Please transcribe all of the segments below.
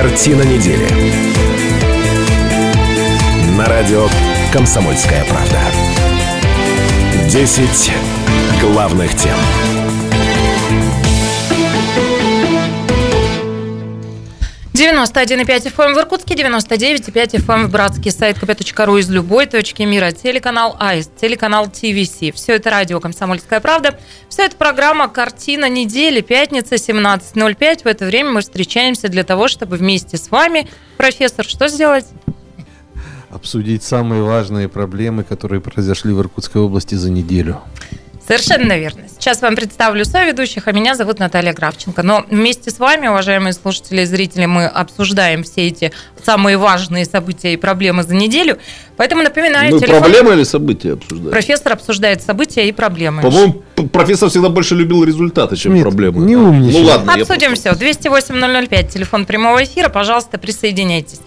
Картина недели. На радио «Комсомольская правда». 10 главных тем. 91,5 FM в Иркутске, 99,5 FM в Братске, сайт kp.ру из любой точки мира, телеканал АИС, телеканал ТВС. Все это радио «Комсомольская правда». Все это программа «Картина недели», пятница, 17.05. В это время мы встречаемся для того, чтобы вместе с вами, профессор, что сделать? Обсудить самые важные проблемы, которые произошли в Иркутской области за неделю. Совершенно верно. Сейчас вам представлю соведущих, а меня зовут Наталья Кравченко. Но вместе с вами, уважаемые слушатели и зрители, мы обсуждаем все эти самые важные события и проблемы за неделю. Поэтому напоминаю... Ну, телефон... проблемы или события обсуждаем? Профессор обсуждает события и проблемы. По-моему, профессор всегда больше любил результаты, чем Нет, проблемы. Не умничай. Ну ладно. Обсудим все. 208-005, телефон прямого эфира. Пожалуйста, присоединяйтесь.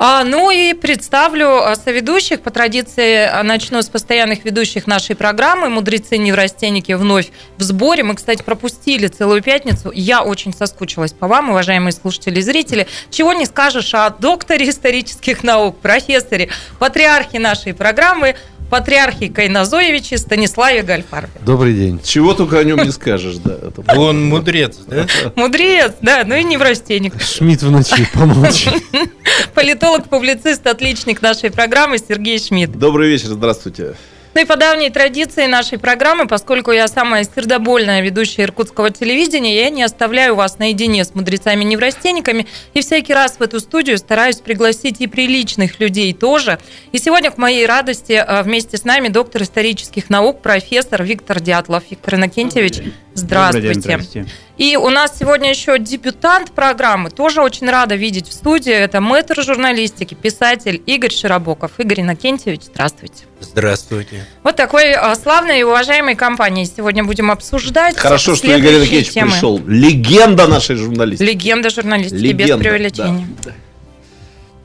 А, ну и представлю а, соведущих. По традиции а, начну с постоянных ведущих нашей программы. Мудрецы-неврастенники вновь в сборе. Мы, кстати, пропустили целую пятницу. Я очень соскучилась по вам, уважаемые слушатели и зрители. Чего не скажешь о докторе исторических наук, профессоре, патриархе нашей программы – патриархе Кайназоевиче Станиславе Гальфарбе. Добрый день. Чего только о нем не скажешь, да. Он мудрец, да? Мудрец, да, ну и неврастенник. Шмидт в ночи, помочь. Политолог, публицист, отличник нашей программы Сергей Шмидт. Добрый вечер, здравствуйте. Ну и по давней традиции нашей программы, поскольку я самая сердобольная ведущая иркутского телевидения, я не оставляю вас наедине с мудрецами-неврастенниками и всякий раз в эту студию стараюсь пригласить и приличных людей тоже. И сегодня, к моей радости, э, вместе с нами доктор исторических наук, профессор Виктор Дятлов. Виктор Иннокентьевич, здравствуйте. День, здравствуйте. И у нас сегодня еще дебютант программы, тоже очень рада видеть в студии. Это мэтр журналистики, писатель Игорь Широбоков. Игорь Иннокентьевич, здравствуйте. Здравствуйте. Вот такой а, славной и уважаемой компании сегодня будем обсуждать. Хорошо, что Игорь Иннокентьевич темы. пришел. Легенда нашей журналистики. Легенда журналистики, Легенда, без преувеличения. Да.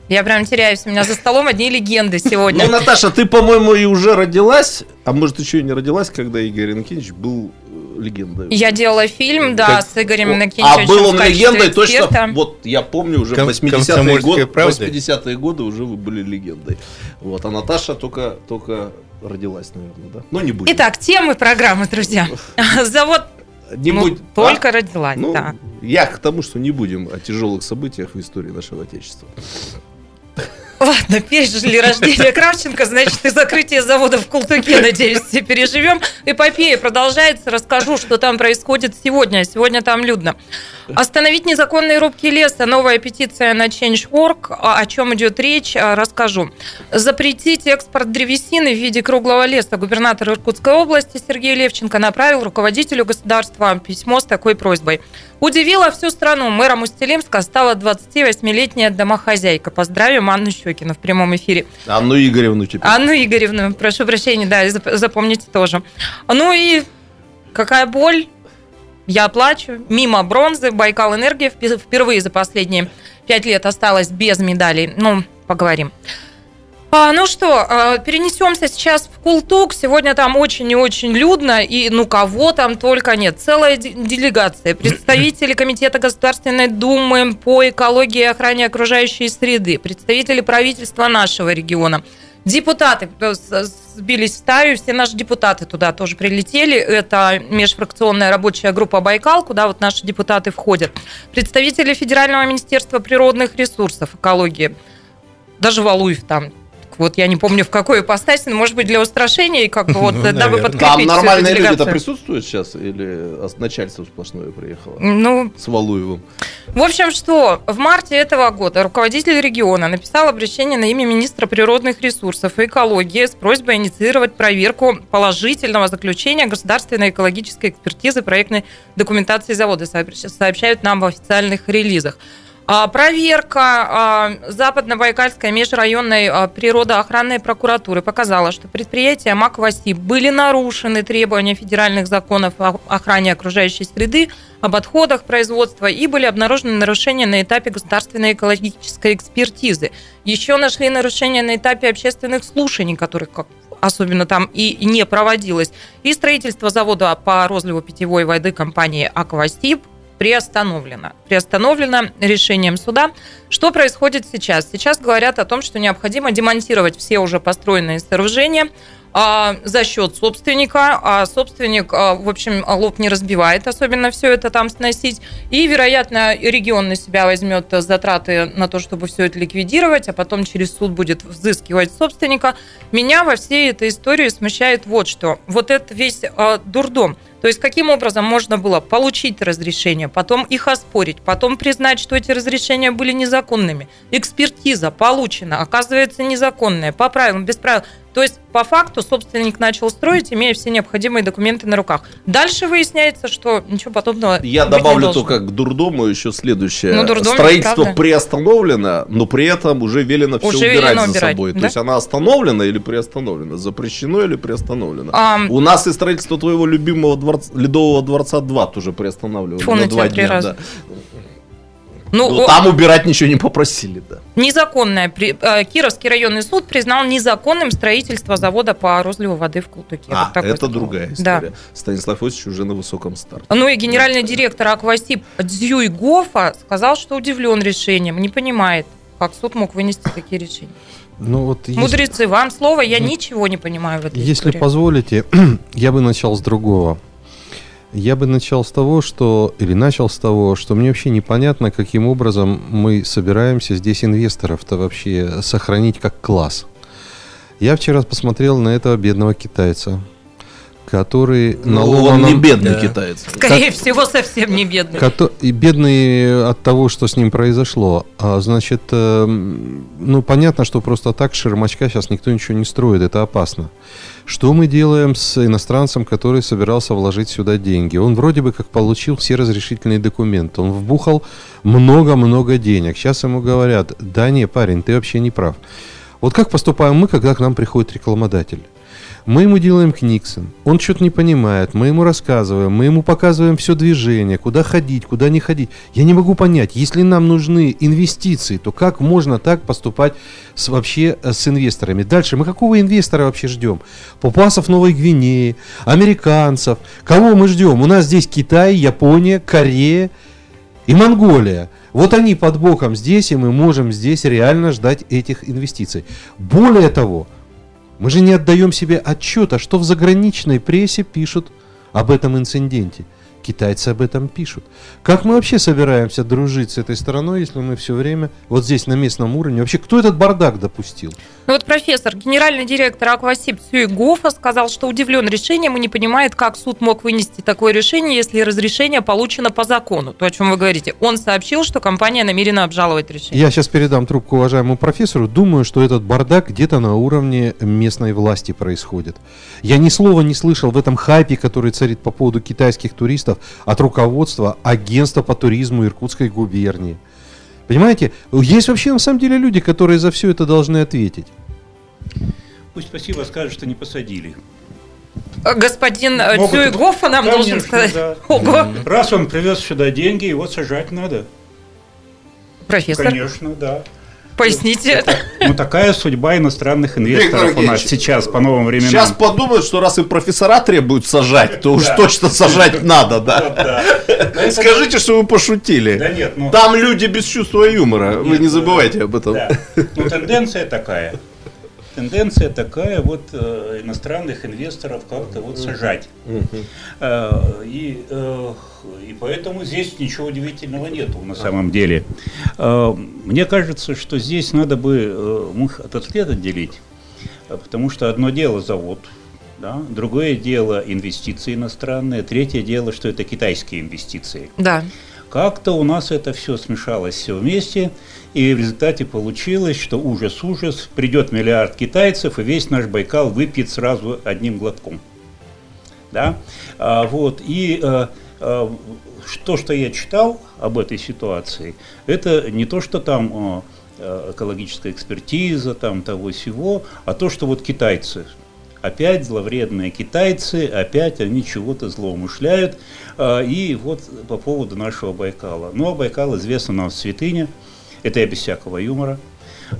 Я прям теряюсь. У меня за столом одни легенды сегодня. Ну, Наташа, ты, по-моему, и уже родилась, а может, еще и не родилась, когда Игорь Иннокентьевич был легендой. Я делала фильм, да, как... с Игорем Накинчевичем. А был он легендой точно, вот я помню уже Ком- 80-е годы, 80 годы уже вы были легендой. Вот, а Наташа только, только родилась, наверное, да? Но не будет. Итак, темы программы, друзья. Завод не ну, будь... Только а? родилась, ну, да. Я к тому, что не будем о тяжелых событиях в истории нашего Отечества. Ладно, пережили рождение Кравченко, значит, и закрытие завода в Култуке, надеюсь, все переживем. Эпопея продолжается, расскажу, что там происходит сегодня. Сегодня там людно. Остановить незаконные рубки леса. Новая петиция на Change.org. О чем идет речь, а, расскажу. Запретить экспорт древесины в виде круглого леса. Губернатор Иркутской области Сергей Левченко направил руководителю государства письмо с такой просьбой. Удивила всю страну. Мэром Устилимска стала 28-летняя домохозяйка. Поздравим Анну Щекину в прямом эфире. Анну Игоревну теперь. Анну Игоревну, прошу прощения, да, запомните тоже. Ну и какая боль я плачу. Мимо бронзы Байкал Энергия впервые за последние пять лет осталась без медалей. Ну, поговорим. А, ну что, а, перенесемся сейчас в Култук. Сегодня там очень и очень людно, и ну кого там только нет. Целая делегация. Представители Комитета Государственной Думы по экологии и охране окружающей среды, представители правительства нашего региона – Депутаты сбились в стаю, все наши депутаты туда тоже прилетели. Это межфракционная рабочая группа «Байкал», куда вот наши депутаты входят. Представители Федерального министерства природных ресурсов, экологии. Даже Валуев там вот я не помню, в какой ипостаси, но, может быть, для устрашения, и как бы вот, ну, дабы подкрепить Там нормальные люди-то присутствуют сейчас? Или начальство сплошное приехало? Ну, с Валуевым. В общем, что в марте этого года руководитель региона написал обращение на имя министра природных ресурсов и экологии с просьбой инициировать проверку положительного заключения государственной экологической экспертизы проектной документации завода, сообщают нам в официальных релизах. А, проверка а, Западно-Байкальской межрайонной а, природоохранной прокуратуры показала, что предприятия МАК-ВАСИ были нарушены требования федеральных законов о охране окружающей среды, об отходах производства и были обнаружены нарушения на этапе государственной экологической экспертизы. Еще нашли нарушения на этапе общественных слушаний, которых как особенно там и не проводилось. И строительство завода по розливу питьевой воды компании «Аквастип» приостановлено. Приостановлено решением суда. Что происходит сейчас? Сейчас говорят о том, что необходимо демонтировать все уже построенные сооружения, а, за счет собственника, а собственник, а, в общем, лоб не разбивает, особенно все это там сносить. И, вероятно, регион на себя возьмет затраты на то, чтобы все это ликвидировать, а потом через суд будет взыскивать собственника. Меня во всей этой истории смущает вот что. Вот это весь а, дурдом. То есть каким образом можно было получить разрешение, потом их оспорить, потом признать, что эти разрешения были незаконными. Экспертиза получена, оказывается незаконная, по правилам, без правил. То есть, по факту, собственник начал строить, имея все необходимые документы на руках. Дальше выясняется, что ничего подобного Я добавлю только к дурдому еще следующее. Ну, дурдом, Строительство приостановлено, но при этом уже велено все уже убирать велено за убирать, собой. Да? То есть, она остановлена или приостановлена? Запрещено или приостановлено? А, У нас и строительство твоего любимого дворца, Ледового дворца 2 тоже приостанавливали Фу, на два дня. Да. Ну, ну, там убирать ничего не попросили, да. Незаконное. Э, Кировский районный суд признал незаконным строительство завода по розливу воды в Култуке. А, вот это другая история. Да. Станислав Иосифович уже на высоком старте. Ну и генеральный директор Аквасип Дзюйгофа сказал, что удивлен решением, не понимает, как суд мог вынести такие решения. Ну, вот Мудрецы, если... вам слово, я ну, ничего не понимаю в этой Если истории. позволите, я бы начал с другого. Я бы начал с того, что, или начал с того, что мне вообще непонятно, каким образом мы собираемся здесь инвесторов-то вообще сохранить как класс. Я вчера посмотрел на этого бедного китайца, который ну. Он не бедный да. китаец. Скорее как... всего, совсем не бедный. Кото... И бедный от того, что с ним произошло. А, значит, э, ну, понятно, что просто так шермачка сейчас никто ничего не строит, это опасно. Что мы делаем с иностранцем, который собирался вложить сюда деньги? Он вроде бы как получил все разрешительные документы. Он вбухал много-много денег. Сейчас ему говорят, да не, парень, ты вообще не прав. Вот как поступаем мы, когда к нам приходит рекламодатель? Мы ему делаем книксон, он что-то не понимает, мы ему рассказываем, мы ему показываем все движение, куда ходить, куда не ходить. Я не могу понять, если нам нужны инвестиции, то как можно так поступать с, вообще э, с инвесторами? Дальше, мы какого инвестора вообще ждем? Папуасов Новой Гвинеи, американцев, кого мы ждем? У нас здесь Китай, Япония, Корея и Монголия. Вот они под боком здесь, и мы можем здесь реально ждать этих инвестиций. Более того, мы же не отдаем себе отчета, что в заграничной прессе пишут об этом инциденте. Китайцы об этом пишут. Как мы вообще собираемся дружить с этой страной, если мы все время вот здесь на местном уровне? Вообще, кто этот бардак допустил? Ну вот профессор, генеральный директор Аквасип Цюйгофа сказал, что удивлен решением и не понимает, как суд мог вынести такое решение, если разрешение получено по закону. То, о чем вы говорите. Он сообщил, что компания намерена обжаловать решение. Я сейчас передам трубку уважаемому профессору. Думаю, что этот бардак где-то на уровне местной власти происходит. Я ни слова не слышал в этом хайпе, который царит по поводу китайских туристов от руководства агентства по туризму Иркутской губернии. Понимаете, есть вообще на самом деле люди, которые за все это должны ответить. Пусть спасибо скажут, что не посадили. Господин э, Могут, нам конечно, должен сказать. Да. Ого. Раз он привез сюда деньги, его сажать надо. Профессор? Конечно, да. Поясните. Ну, такая судьба иностранных инвесторов у нас сейчас по новым временам. Сейчас подумают, что раз и профессора требуют сажать, то уж точно сажать надо, да? Скажите, что вы пошутили. Да нет, ну... Там люди без чувства юмора, вы не забывайте об этом. Ну, тенденция такая тенденция такая вот э, иностранных инвесторов как-то вот сажать. Э, и, э, и поэтому здесь ничего удивительного нету на самом деле. Э, мне кажется, что здесь надо бы э, мух от отслед отделить, потому что одно дело завод, да? Другое дело инвестиции иностранные, третье дело, что это китайские инвестиции. Да. Как-то у нас это все смешалось все вместе, и в результате получилось, что ужас-ужас, придет миллиард китайцев, и весь наш Байкал выпьет сразу одним глотком. Да? А, вот, и а, а, то, что я читал об этой ситуации, это не то, что там а экологическая экспертиза, там того всего, а то, что вот китайцы опять зловредные китайцы, опять они чего-то злоумышляют. И вот по поводу нашего Байкала. Ну, а Байкал известно нам святыня, это я без всякого юмора.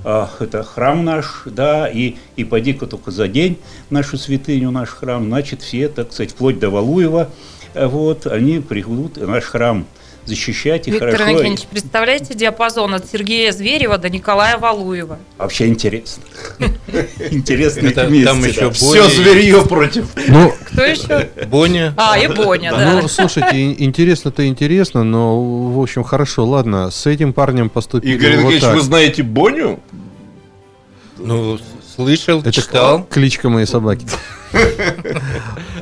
Это храм наш, да, и, и поди-ка только за день нашу святыню, наш храм, значит, все, так сказать, вплоть до Валуева, вот, они придут наш храм защищать и Виктор хорошо. Виктор Никитич, представляете диапазон от Сергея Зверева до Николая Валуева? Вообще интересно. Интересно Там еще Все зверье против. Ну, Кто еще? Боня. А, и Боня, да. Ну, слушайте, интересно-то интересно, но, в общем, хорошо, ладно, с этим парнем поступили Игорь Никитич, вы знаете Боню? Ну, слышал, Это читал. кличка моей собаки.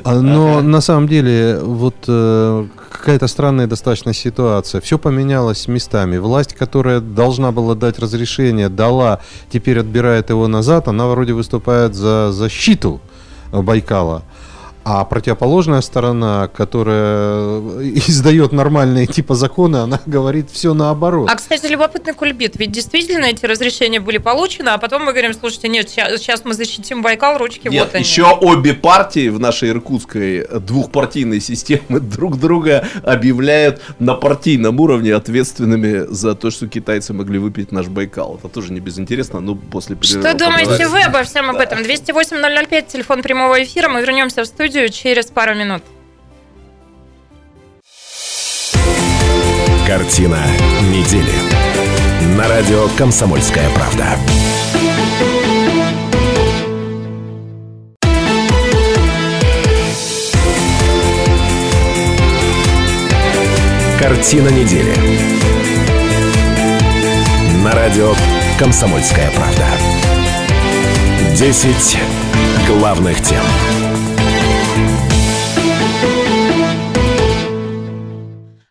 А, но на самом деле, вот э, какая-то странная достаточно ситуация. Все поменялось местами. Власть, которая должна была дать разрешение, дала, теперь отбирает его назад. Она вроде выступает за защиту Байкала. А противоположная сторона, которая издает нормальные типа законы, она говорит все наоборот. А, кстати, любопытный кульбит. Ведь действительно эти разрешения были получены, а потом мы говорим, слушайте, нет, сейчас, мы защитим Байкал, ручки нет, вот они. еще обе партии в нашей иркутской двухпартийной системе друг друга объявляют на партийном уровне ответственными за то, что китайцы могли выпить наш Байкал. Это тоже не безинтересно, но после перерыва. Что думаете вы обо всем об этом? 208-005, телефон прямого эфира. Мы вернемся в студию студию через пару минут. Картина недели. На радио «Комсомольская правда». Картина недели. На радио «Комсомольская правда». Десять главных тем.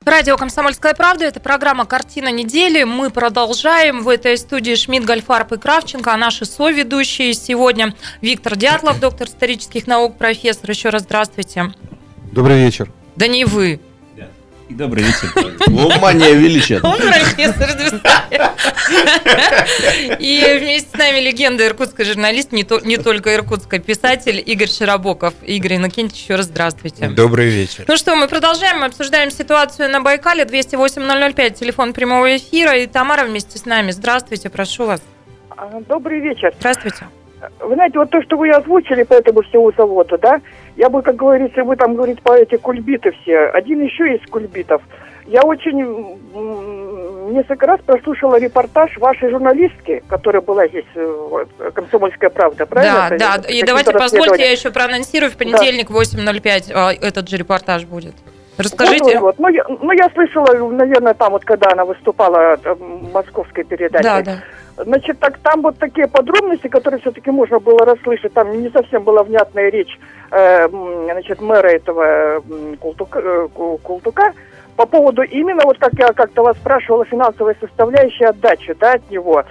Радио «Комсомольская правда» – это программа «Картина недели». Мы продолжаем. В этой студии Шмидт, Гольфарб и Кравченко, а наши соведущие сегодня Виктор Дятлов, доктор исторических наук, профессор. Еще раз здравствуйте. Добрый вечер. Да не вы. И добрый вечер. О, мания величия. Он профессор И вместе с нами легенда иркутской журналист, не, то, не только иркутский писатель Игорь Широбоков. Игорь Иннокентьевич, еще раз здравствуйте. Добрый вечер. Ну что, мы продолжаем, мы обсуждаем ситуацию на Байкале. 208-005, телефон прямого эфира. И Тамара вместе с нами. Здравствуйте, прошу вас. Добрый вечер. Здравствуйте. Вы знаете, вот то, что вы озвучили по этому всему заводу, да, я бы, как говорится, вы там говорите по эти кульбиты все. Один еще из кульбитов. Я очень несколько раз прослушала репортаж вашей журналистки, которая была здесь, э, «Комсомольская правда», правильно? Да, да. И давайте позвольте, я еще проанонсирую. В понедельник да. 8.05 а, этот же репортаж будет. Расскажите. Вот, вот, вот. Ну, я, ну, я слышала, наверное, там вот, когда она выступала э, в московской передаче. Да, да. Значит, так, там вот такие подробности, которые все-таки можно было расслышать, там не совсем была внятная речь э, значит, мэра этого Култука, э, Култука по поводу именно, вот как я как-то вас спрашивала, финансовой составляющей отдачи да, от него.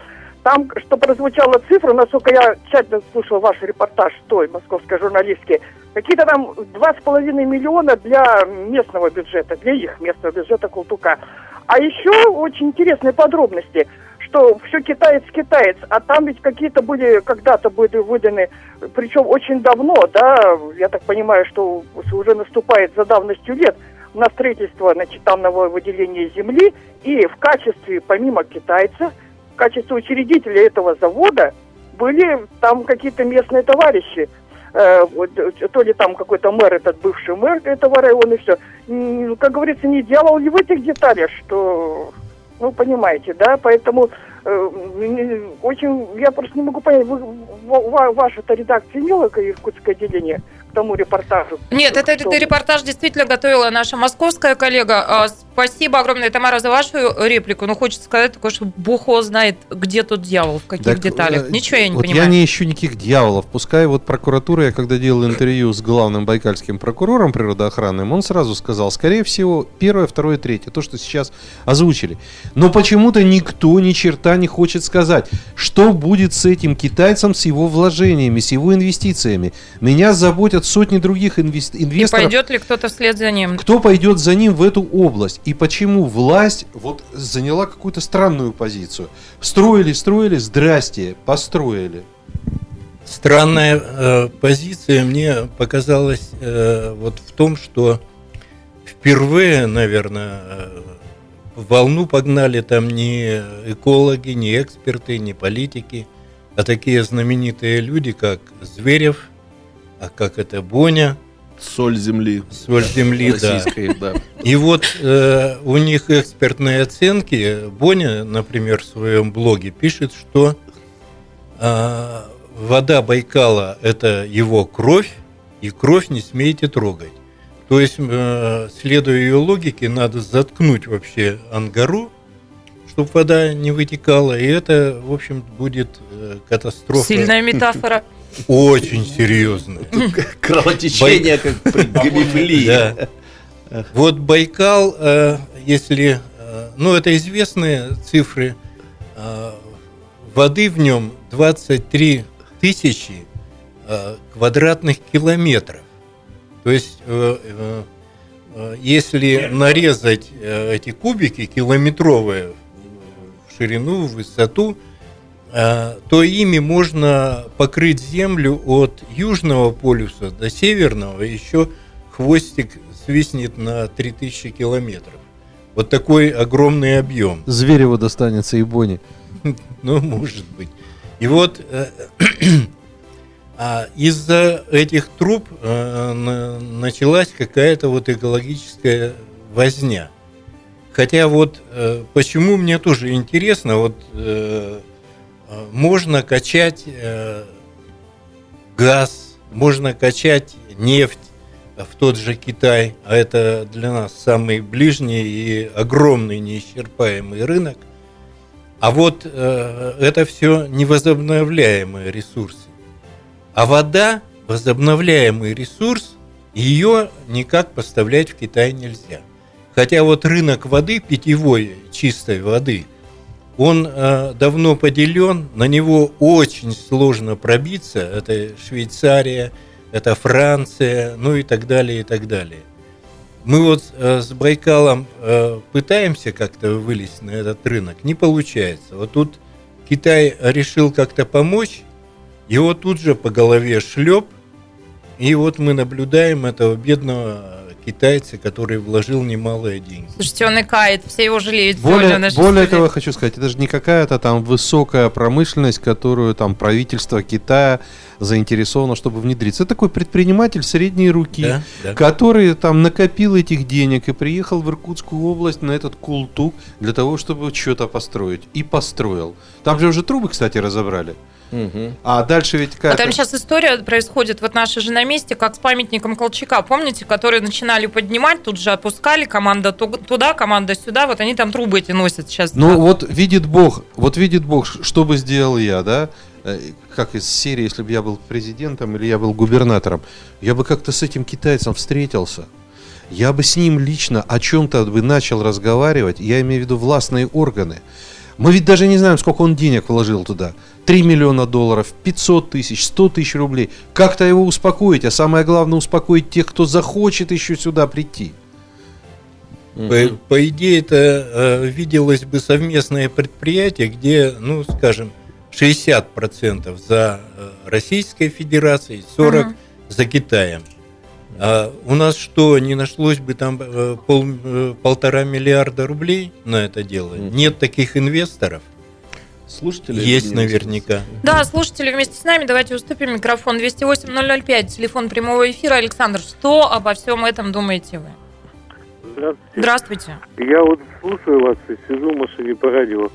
Там, что прозвучала цифра, насколько я тщательно слушала ваш репортаж той московской журналистки, какие-то там два с половиной миллиона для местного бюджета, для их местного бюджета Култука. А еще очень интересные подробности – что все китаец-китаец, а там ведь какие-то были, когда-то были выданы, причем очень давно, да, я так понимаю, что уже наступает за давностью лет, на строительство, значит, там новое выделение земли, и в качестве, помимо китайца, в качестве учредителя этого завода были там какие-то местные товарищи, э, то ли там какой-то мэр, этот бывший мэр этого района, и все. Как говорится, не делал в этих деталях, что ну, понимаете, да, поэтому э, очень, я просто не могу понять, вы, ваша-то редакция имела иркутское отделение тому репортажу? Нет, это, это репортаж действительно готовила наша московская коллега. А, спасибо огромное, Тамара, за вашу реплику. Но хочется сказать такое, что Бог его знает, где тут дьявол, в каких так, деталях. Э, Ничего я не вот понимаю. Я не ищу никаких дьяволов. Пускай вот прокуратура, я когда делал интервью с главным байкальским прокурором природоохранным, он сразу сказал, скорее всего, первое, второе, третье, то, что сейчас озвучили. Но почему-то никто ни черта не хочет сказать, что будет с этим китайцем, с его вложениями, с его инвестициями. Меня заботят сотни других инвест... инвесторов. И пойдет ли кто-то вслед за ним? Кто пойдет за ним в эту область? И почему власть вот заняла какую-то странную позицию? Строили, строили, здрасте, построили. Странная э, позиция мне показалась э, вот в том, что впервые, наверное, э, волну погнали там не экологи, не эксперты, не политики, а такие знаменитые люди, как Зверев, а как это Боня, Соль земли. Соль земли, да. да. И вот э, у них экспертные оценки. Боня, например, в своем блоге пишет, что э, вода Байкала – это его кровь, и кровь не смейте трогать. То есть, э, следуя ее логике, надо заткнуть вообще ангару, чтобы вода не вытекала, и это, в общем, будет э, катастрофа. Сильная метафора. Очень серьезно. Кровотечение, как при. Да. Вот Байкал, э, если... Э, ну, это известные цифры. Э, воды в нем 23 тысячи квадратных километров. То есть, если нарезать эти кубики километровые в ширину, в высоту, Э, то ими можно покрыть Землю от южного полюса до северного, еще хвостик свистнет на 3000 километров. Вот такой огромный объем. Зверево достанется и Бони. Ну, может быть. И вот э, а из-за этих труб э, началась какая-то вот экологическая возня. Хотя вот почему мне тоже интересно, вот Э, можно качать э, газ, можно качать нефть в тот же Китай, а это для нас самый ближний и огромный неисчерпаемый рынок. А вот э, это все невозобновляемые ресурсы. А вода – возобновляемый ресурс, ее никак поставлять в Китай нельзя. Хотя вот рынок воды, питьевой чистой воды, он э, давно поделен, на него очень сложно пробиться. Это Швейцария, это Франция, ну и так далее, и так далее. Мы вот э, с Байкалом э, пытаемся как-то вылезть на этот рынок, не получается. Вот тут Китай решил как-то помочь, его тут же по голове шлеп, и вот мы наблюдаем этого бедного китайца, который вложил немалые деньги. Слушайте, он и кает, все его жалеют. Более, более того, хочу сказать, это же не какая-то там высокая промышленность, которую там правительство Китая заинтересовано, чтобы внедриться. Это такой предприниматель средней руки, да, да. который там накопил этих денег и приехал в Иркутскую область на этот култук для того, чтобы что-то построить. И построил. Там же уже трубы, кстати, разобрали. Угу. А дальше ведь как... А там сейчас история происходит, вот нашей же на месте, как с памятником Колчака, помните, которые начинали поднимать, тут же опускали, команда туда, команда сюда, вот они там трубы эти носят сейчас. Ну да. вот видит Бог, вот видит Бог, что бы сделал я, да, э, как из серии, если бы я был президентом или я был губернатором, я бы как-то с этим китайцем встретился. Я бы с ним лично о чем-то бы начал разговаривать, я имею в виду властные органы. Мы ведь даже не знаем, сколько он денег вложил туда. 3 миллиона долларов, 500 тысяч, 100 тысяч рублей. Как-то его успокоить, а самое главное успокоить тех, кто захочет еще сюда прийти. По, по идее, это э, виделось бы совместное предприятие, где, ну, скажем, 60% за э, Российской Федерацией, 40% угу. за Китаем. А у нас что, не нашлось бы там э, пол, э, полтора миллиарда рублей на это дело? Нет таких инвесторов? Слушатели есть наверняка. Да, слушатели вместе с нами. Давайте уступим микрофон 208-005, телефон прямого эфира. Александр, что обо всем этом думаете вы? Здравствуйте. Здравствуйте. Я вот слушаю вас и сижу в машине по радио.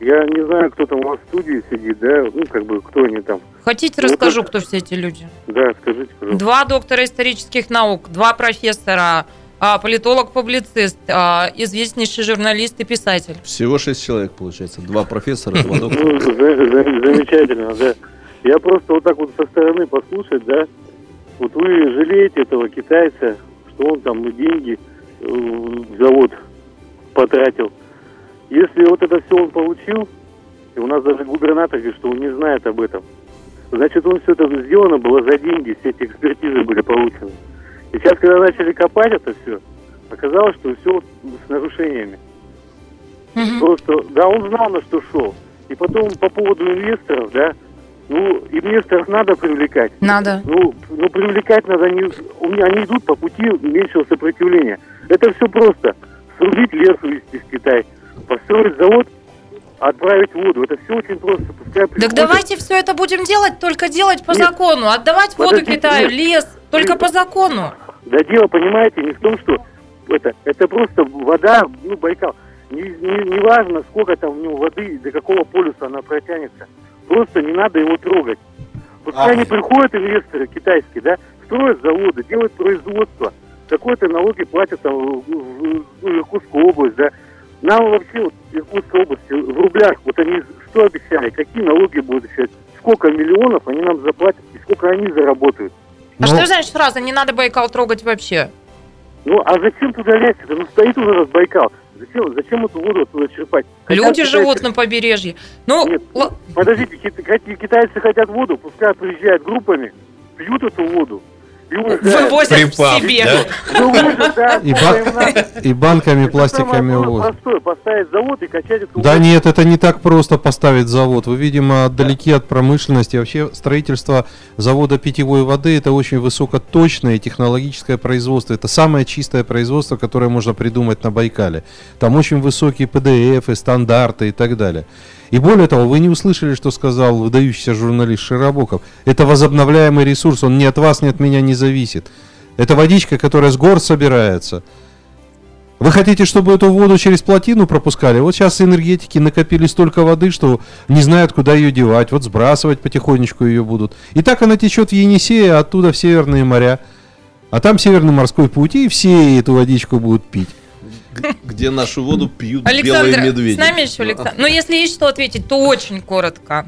Я не знаю, кто там у вас в студии сидит, да, ну, как бы, кто они там. Хотите, ну, расскажу, кто все эти люди? Да, скажите, пожалуйста. Два доктора исторических наук, два профессора, политолог-публицист, а, известнейший журналист и писатель. Всего шесть человек, получается. Два профессора, два доктора. Ну, замечательно, да. Я просто вот так вот со стороны послушать, да, вот вы жалеете этого китайца, что он там деньги э, завод потратил. Если вот это все он получил, и у нас даже губернатор говорит, что он не знает об этом, значит, он все это сделано было за деньги, все эти экспертизы были получены. И сейчас, когда начали копать это все, оказалось, что все с нарушениями. Угу. Просто, да, он знал, на что шел. И потом по поводу инвесторов, да, ну, инвесторов надо привлекать. Надо. Ну, ну привлекать надо, не, они идут по пути меньшего сопротивления. Это все просто. Срубить лес, увезти в Китай, построить завод, отправить воду. Это все очень просто. Пускай так давайте все это будем делать, только делать по Нет. закону. Отдавать воду Китаю, лес, Только по закону. Да дело, понимаете, не в том, что это, это просто вода, ну, Байкал. Не, не, не важно, сколько там в нем воды, до какого полюса она протянется. Просто не надо его трогать. Пускай а. они приходят, инвесторы китайские, да, строят заводы, делают производство, какой-то налоги платят там в, в, в Иркутскую область, да. Нам вообще вот Иркутской области в рублях, вот они что обещали, какие налоги будут обещать, сколько миллионов они нам заплатят и сколько они заработают. А ну, что значит фраза «не надо Байкал трогать вообще»? Ну, а зачем туда лезть? Ну, стоит уже раз Байкал. Зачем, зачем эту воду оттуда черпать? Хотят Люди китайцы... живут на побережье. Ну, Нет, л... подождите, китайцы хотят воду, пускай приезжают группами, пьют эту воду, Вывозят Припав, себе. Да? И, ба- и банками, пластиками увозят. Простое, поставить завод и качать эту Да нет, это не так просто поставить завод. Вы, видимо, далеки от промышленности. Вообще строительство завода питьевой воды это очень высокоточное технологическое производство. Это самое чистое производство, которое можно придумать на Байкале. Там очень высокие ПДФ, и стандарты и так далее. И более того, вы не услышали, что сказал выдающийся журналист Широбоков. Это возобновляемый ресурс, он ни от вас, ни от меня не зависит. Это водичка, которая с гор собирается. Вы хотите, чтобы эту воду через плотину пропускали? Вот сейчас энергетики накопили столько воды, что не знают, куда ее девать. Вот сбрасывать потихонечку ее будут. И так она течет в Енисее, а оттуда в Северные моря. А там Северный морской путь, и все эту водичку будут пить где нашу воду пьют Александр, белые медведи. с нами еще Александр. Но ну, если есть что ответить, то очень коротко.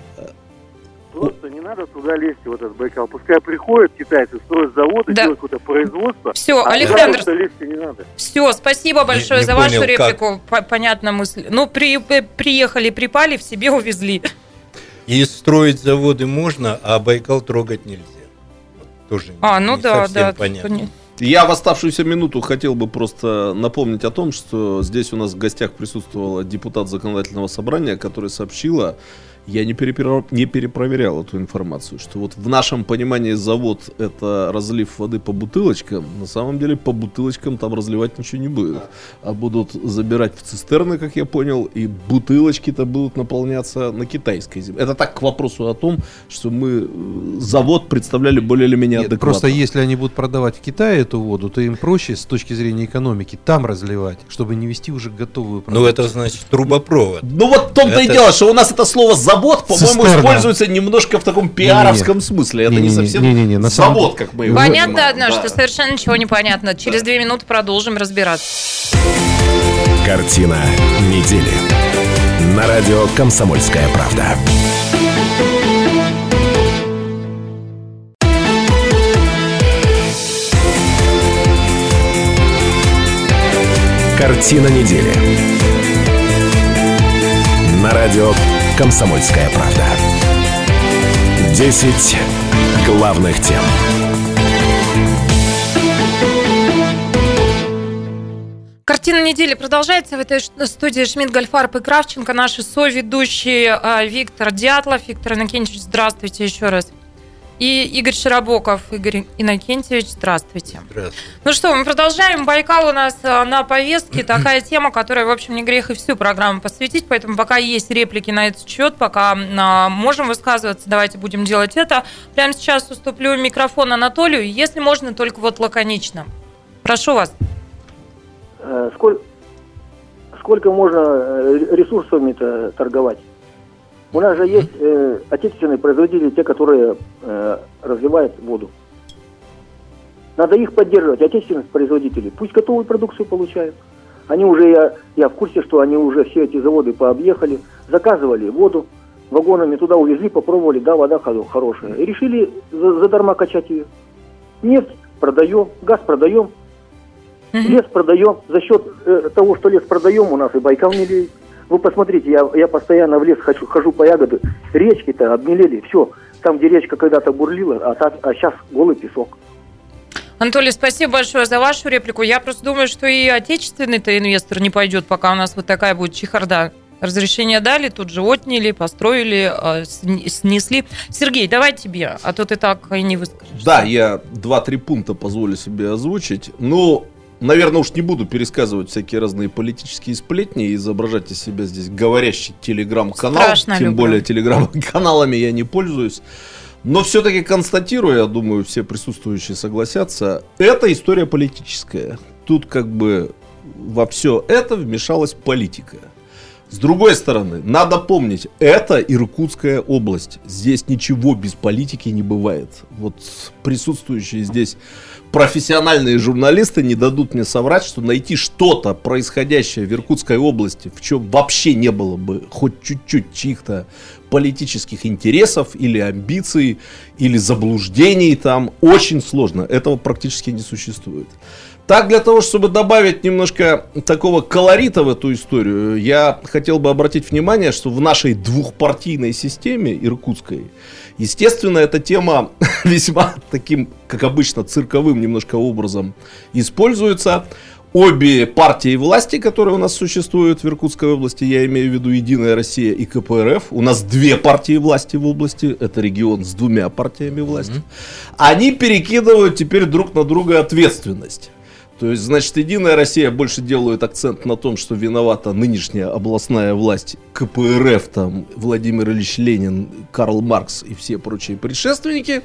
Просто не надо туда лезть, в этот Байкал. Пускай приходят китайцы, строят заводы, да. делают какое-то производство. Все, а Александр, не надо. все, спасибо большое не, не за вашу понял, реплику. Как? Понятно мысль. Ну, при, приехали, припали, в себе увезли. И строить заводы можно, а Байкал трогать нельзя. Вот тоже а, ну не да, да. Понятно. Я в оставшуюся минуту хотел бы просто напомнить о том, что здесь у нас в гостях присутствовала депутат законодательного собрания, которая сообщила я не, перепро... не перепроверял эту информацию, что вот в нашем понимании завод это разлив воды по бутылочкам, на самом деле по бутылочкам там разливать ничего не будет, а будут забирать в цистерны, как я понял, и бутылочки-то будут наполняться на китайской земле. Это так к вопросу о том, что мы э, завод представляли более или менее Нет, адекватно. Просто если они будут продавать в Китае эту воду, то им проще с точки зрения экономики там разливать, чтобы не вести уже готовую продукцию. Ну это значит трубопровод. Ну вот в том-то это... и дело, что у нас это слово завод завод, по-моему, используется немножко в таком пиаровском смысле. Это не, совсем завод, как мы его Понятно одно, что совершенно ничего не понятно. Через две минуты продолжим разбираться. Картина недели. На радио «Комсомольская правда». Картина недели на радио «Комсомольская правда». 10 главных тем. Картина недели продолжается. В этой студии Шмидт, Гольфарб и Кравченко. Наши соведущие а, Виктор Дятлов. Виктор Иннокентьевич, здравствуйте еще раз. И Игорь Широбоков. Игорь Иннокентьевич, здравствуйте. Здравствуйте. Ну что, мы продолжаем. Байкал у нас э, на повестке. Такая тема, которая, в общем, не грех и всю программу посвятить. Поэтому пока есть реплики на этот счет, пока а, можем высказываться, давайте будем делать это. Прямо сейчас уступлю микрофон Анатолию. Если можно, только вот лаконично. Прошу вас. Э, сколько, сколько можно э, ресурсами-то торговать? У нас же есть э, отечественные производители, те, которые э, разливают воду. Надо их поддерживать, отечественных производителей. Пусть готовую продукцию получают. Они уже, я, я в курсе, что они уже все эти заводы пообъехали, заказывали воду, вагонами туда увезли, попробовали, да, вода хорошая. И решили задарма качать ее. Нефть продаем, газ продаем, лес продаем. За счет э, того, что лес продаем, у нас и Байкал не леет. Вы посмотрите, я, я постоянно в лес хочу, хожу по ягоды. Речки-то обмелели, все. Там, где речка когда-то бурлила, а, та, а сейчас голый песок. Анатолий, спасибо большое за вашу реплику. Я просто думаю, что и отечественный-то инвестор не пойдет, пока у нас вот такая будет чехарда. Разрешение дали, тут же отняли, построили, а, снесли. Сергей, давай тебе, а то ты так и не выскажешь. Да, я два-три пункта позволю себе озвучить. Ну, Наверное, уж не буду пересказывать всякие разные политические сплетни и изображать из себя здесь говорящий телеграм-канал. Тем люблю. более телеграм-каналами я не пользуюсь. Но все-таки констатирую, я думаю, все присутствующие согласятся, это история политическая. Тут как бы во все это вмешалась политика. С другой стороны, надо помнить, это Иркутская область. Здесь ничего без политики не бывает. Вот присутствующие здесь профессиональные журналисты не дадут мне соврать, что найти что-то происходящее в Иркутской области, в чем вообще не было бы хоть чуть-чуть чьих-то политических интересов или амбиций, или заблуждений там, очень сложно. Этого практически не существует. Так, для того, чтобы добавить немножко такого колорита в эту историю, я хотел бы обратить внимание, что в нашей двухпартийной системе иркутской, естественно, эта тема весьма таким, как обычно, цирковым немножко образом используется. Обе партии власти, которые у нас существуют в Иркутской области, я имею в виду Единая Россия и КПРФ, у нас две партии власти в области, это регион с двумя партиями власти, mm-hmm. они перекидывают теперь друг на друга ответственность. То есть, значит, Единая Россия больше делает акцент на том, что виновата нынешняя областная власть КПРФ, там, Владимир Ильич Ленин, Карл Маркс и все прочие предшественники,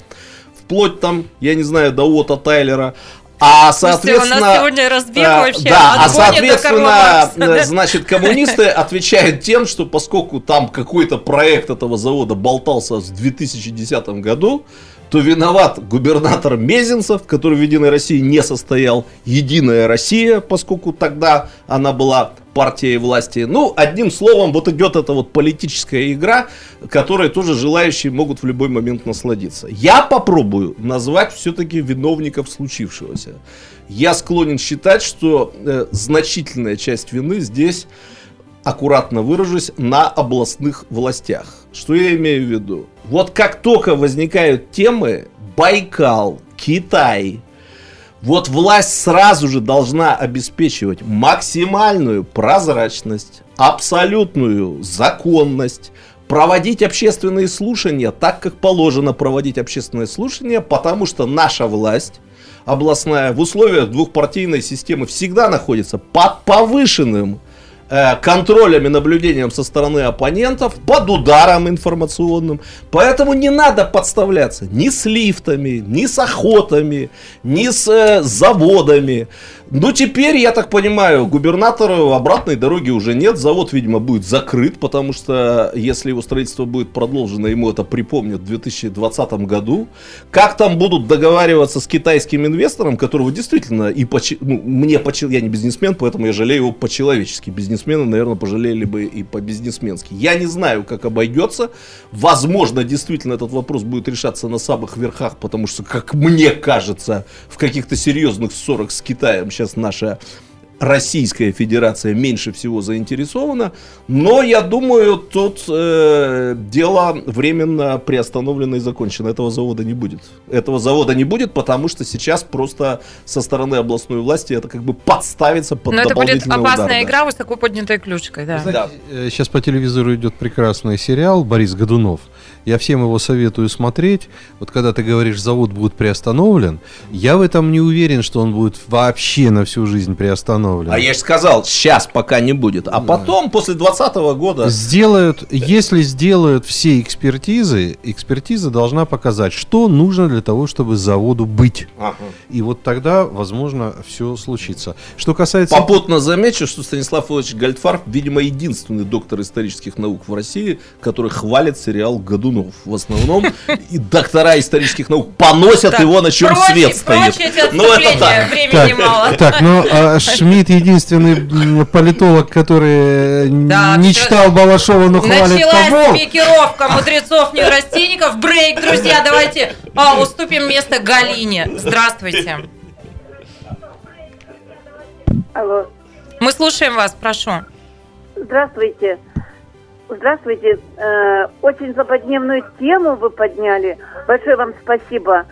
вплоть там, я не знаю, до Ота Тайлера. А, соответственно... У нас сегодня разбег а, вообще Да, а, соответственно, значит, коммунисты отвечают тем, что поскольку там какой-то проект этого завода болтался в 2010 году, то виноват губернатор Мезенцев, который в Единой России не состоял, Единая Россия, поскольку тогда она была партией власти. Ну, одним словом, вот идет эта вот политическая игра, которой тоже желающие могут в любой момент насладиться. Я попробую назвать все-таки виновников случившегося. Я склонен считать, что э, значительная часть вины здесь аккуратно выражусь, на областных властях. Что я имею в виду? Вот как только возникают темы Байкал, Китай, вот власть сразу же должна обеспечивать максимальную прозрачность, абсолютную законность, проводить общественные слушания так, как положено проводить общественные слушания, потому что наша власть областная в условиях двухпартийной системы всегда находится под повышенным контролем и наблюдением со стороны оппонентов, под ударом информационным. Поэтому не надо подставляться ни с лифтами, ни с охотами, ни с э, заводами. Ну, теперь, я так понимаю, губернатору обратной дороги уже нет. Завод, видимо, будет закрыт, потому что если его строительство будет продолжено, ему это припомнят в 2020 году. Как там будут договариваться с китайским инвестором, которого действительно и по, ну, мне по, я не бизнесмен, поэтому я жалею его по-человечески. Бизнесмены, наверное, пожалели бы и по-бизнесменски. Я не знаю, как обойдется. Возможно, действительно этот вопрос будет решаться на самых верхах, потому что, как мне кажется, в каких-то серьезных ссорах с Китаем сейчас сейчас наша Российская Федерация меньше всего заинтересована, но я думаю, тут э, дело временно приостановлено и закончено. Этого завода не будет. Этого завода не будет, потому что сейчас просто со стороны областной власти это как бы подставится под Но это будет опасная удар, игра да. высоко поднятой ключкой, да. Знаете, да. Сейчас по телевизору идет прекрасный сериал Борис Годунов. Я всем его советую смотреть. Вот когда ты говоришь, завод будет приостановлен, я в этом не уверен, что он будет вообще на всю жизнь приостановлен. А я же сказал, сейчас пока не будет. А потом, после 2020 года... Сделают, если сделают все экспертизы, экспертиза должна показать, что нужно для того, чтобы заводу быть. Ага. И вот тогда, возможно, все случится. Что касается... Попутно замечу, что Станислав Ильич Гальдфарб, видимо, единственный доктор исторических наук в России, который хвалит сериал «Году Годунов в основном, и доктора исторических наук поносят его, на чем свет стоит. Ну, это так. Времени мало. Так, ну, а Шмидт единственный политолог, который не читал Балашова, но хвалит Началась спикировка мудрецов-неврастенников. Брейк, друзья, давайте а, уступим место Галине. Здравствуйте. Алло. Мы слушаем вас, прошу. Здравствуйте. Здравствуйте. Э, очень злободневную тему вы подняли. Большое вам спасибо.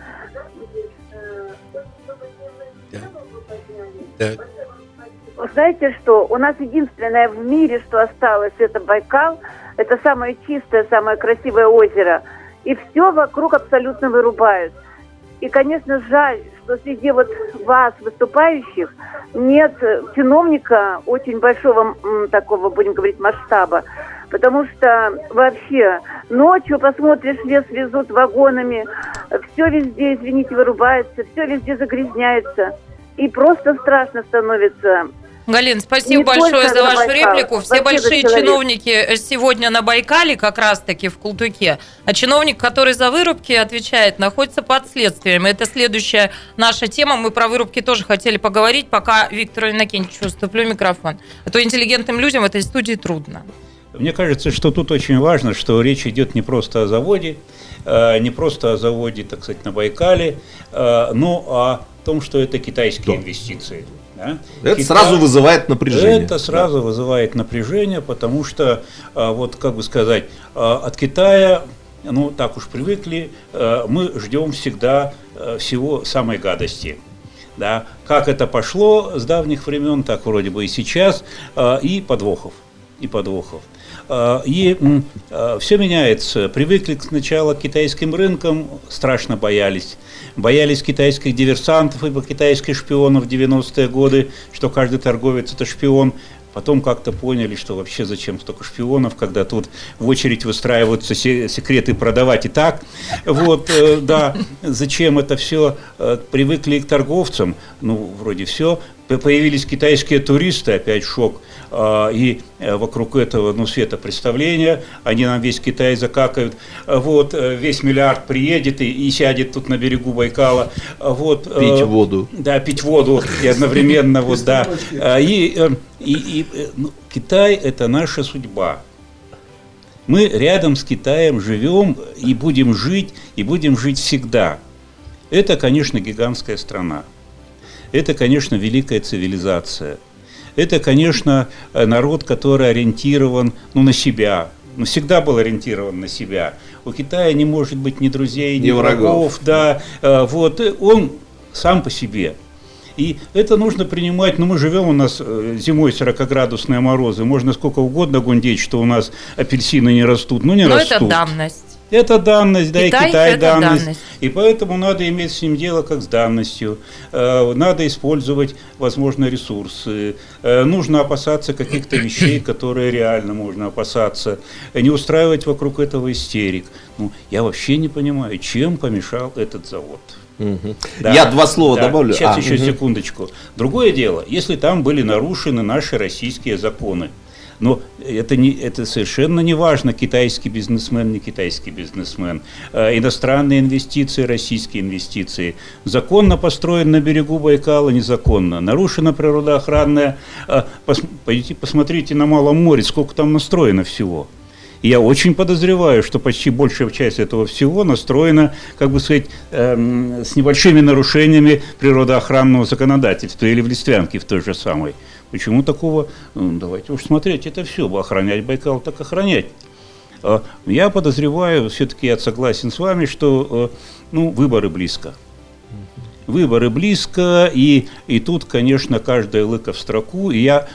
Да. Знаете что? У нас единственное в мире, что осталось, это Байкал. Это самое чистое, самое красивое озеро. И все вокруг абсолютно вырубают. И, конечно, жаль, что среди вот вас, выступающих, нет чиновника очень большого такого, будем говорить, масштаба. Потому что вообще ночью посмотришь, лес везут вагонами, все везде, извините, вырубается, все везде загрязняется. И просто страшно становится. Галин, спасибо не большое за вашу Байкал, реплику. Все большие чиновники сегодня на Байкале как раз-таки в Култуке. А чиновник, который за вырубки отвечает, находится под следствием. Это следующая наша тема. Мы про вырубки тоже хотели поговорить, пока Виктору Иннокентьевичу уступлю микрофон. А то интеллигентным людям в этой студии трудно. Мне кажется, что тут очень важно, что речь идет не просто о заводе, э, не просто о заводе, так сказать, на Байкале, э, но о том, что это китайские да. инвестиции. Да? Это Китай, сразу вызывает напряжение. Это сразу да. вызывает напряжение, потому что, э, вот как бы сказать, от Китая, ну так уж привыкли, мы ждем всегда всего самой гадости. Да? Как это пошло с давних времен, так вроде бы и сейчас, и подвохов. И подвохов. А, и а, все меняется. Привыкли сначала к китайским рынкам, страшно боялись. Боялись китайских диверсантов и китайских шпионов в 90-е годы, что каждый торговец – это шпион. Потом как-то поняли, что вообще зачем столько шпионов, когда тут в очередь выстраиваются секреты продавать и так. Вот, э, да, зачем это все? Э, привыкли к торговцам, ну, вроде все. Появились китайские туристы, опять шок – а, и э, вокруг этого ну, светопредставления, они нам весь Китай закакают, вот, э, весь миллиард приедет и, и сядет тут на берегу Байкала, вот. Э, пить воду. Да, пить воду и одновременно, вот, да. А, и, и, и ну, Китай – это наша судьба. Мы рядом с Китаем живем и будем жить, и будем жить всегда. Это, конечно, гигантская страна. Это, конечно, великая цивилизация – это, конечно, э, народ, который ориентирован ну, на себя, ну, всегда был ориентирован на себя. У Китая не может быть ни друзей, ни, ни врагов. врагов, да, э, вот, он сам по себе. И это нужно принимать, ну мы живем, у нас э, зимой 40-градусные морозы, можно сколько угодно гундеть, что у нас апельсины не растут, ну не Но растут. это данность. Это данность, да, Китай, и Китай данность. данность. И поэтому надо иметь с ним дело как с данностью. Э, надо использовать, возможно, ресурсы. Э, нужно опасаться каких-то вещей, которые реально можно опасаться. Не устраивать вокруг этого истерик. Ну, я вообще не понимаю, чем помешал этот завод. Угу. Да, Я два слова да. добавлю. Сейчас а, еще угу. секундочку. Другое дело, если там были нарушены наши российские законы. Но это, не, это совершенно не важно, китайский бизнесмен, не китайский бизнесмен. Э, иностранные инвестиции, российские инвестиции. Законно построен на берегу Байкала, незаконно. Нарушена природоохранная. Э, пос, пойдите посмотрите на Малом море, сколько там настроено всего. я очень подозреваю, что почти большая часть этого всего настроена, как бы сказать, эм, с небольшими нарушениями природоохранного законодательства или в Листвянке в той же самой. Почему такого? Ну, давайте уж смотреть, это все, охранять Байкал, так охранять. А, я подозреваю, все-таки я согласен с вами, что э, ну, выборы близко. Выборы близко, и, и тут, конечно, каждая лыка в строку. И я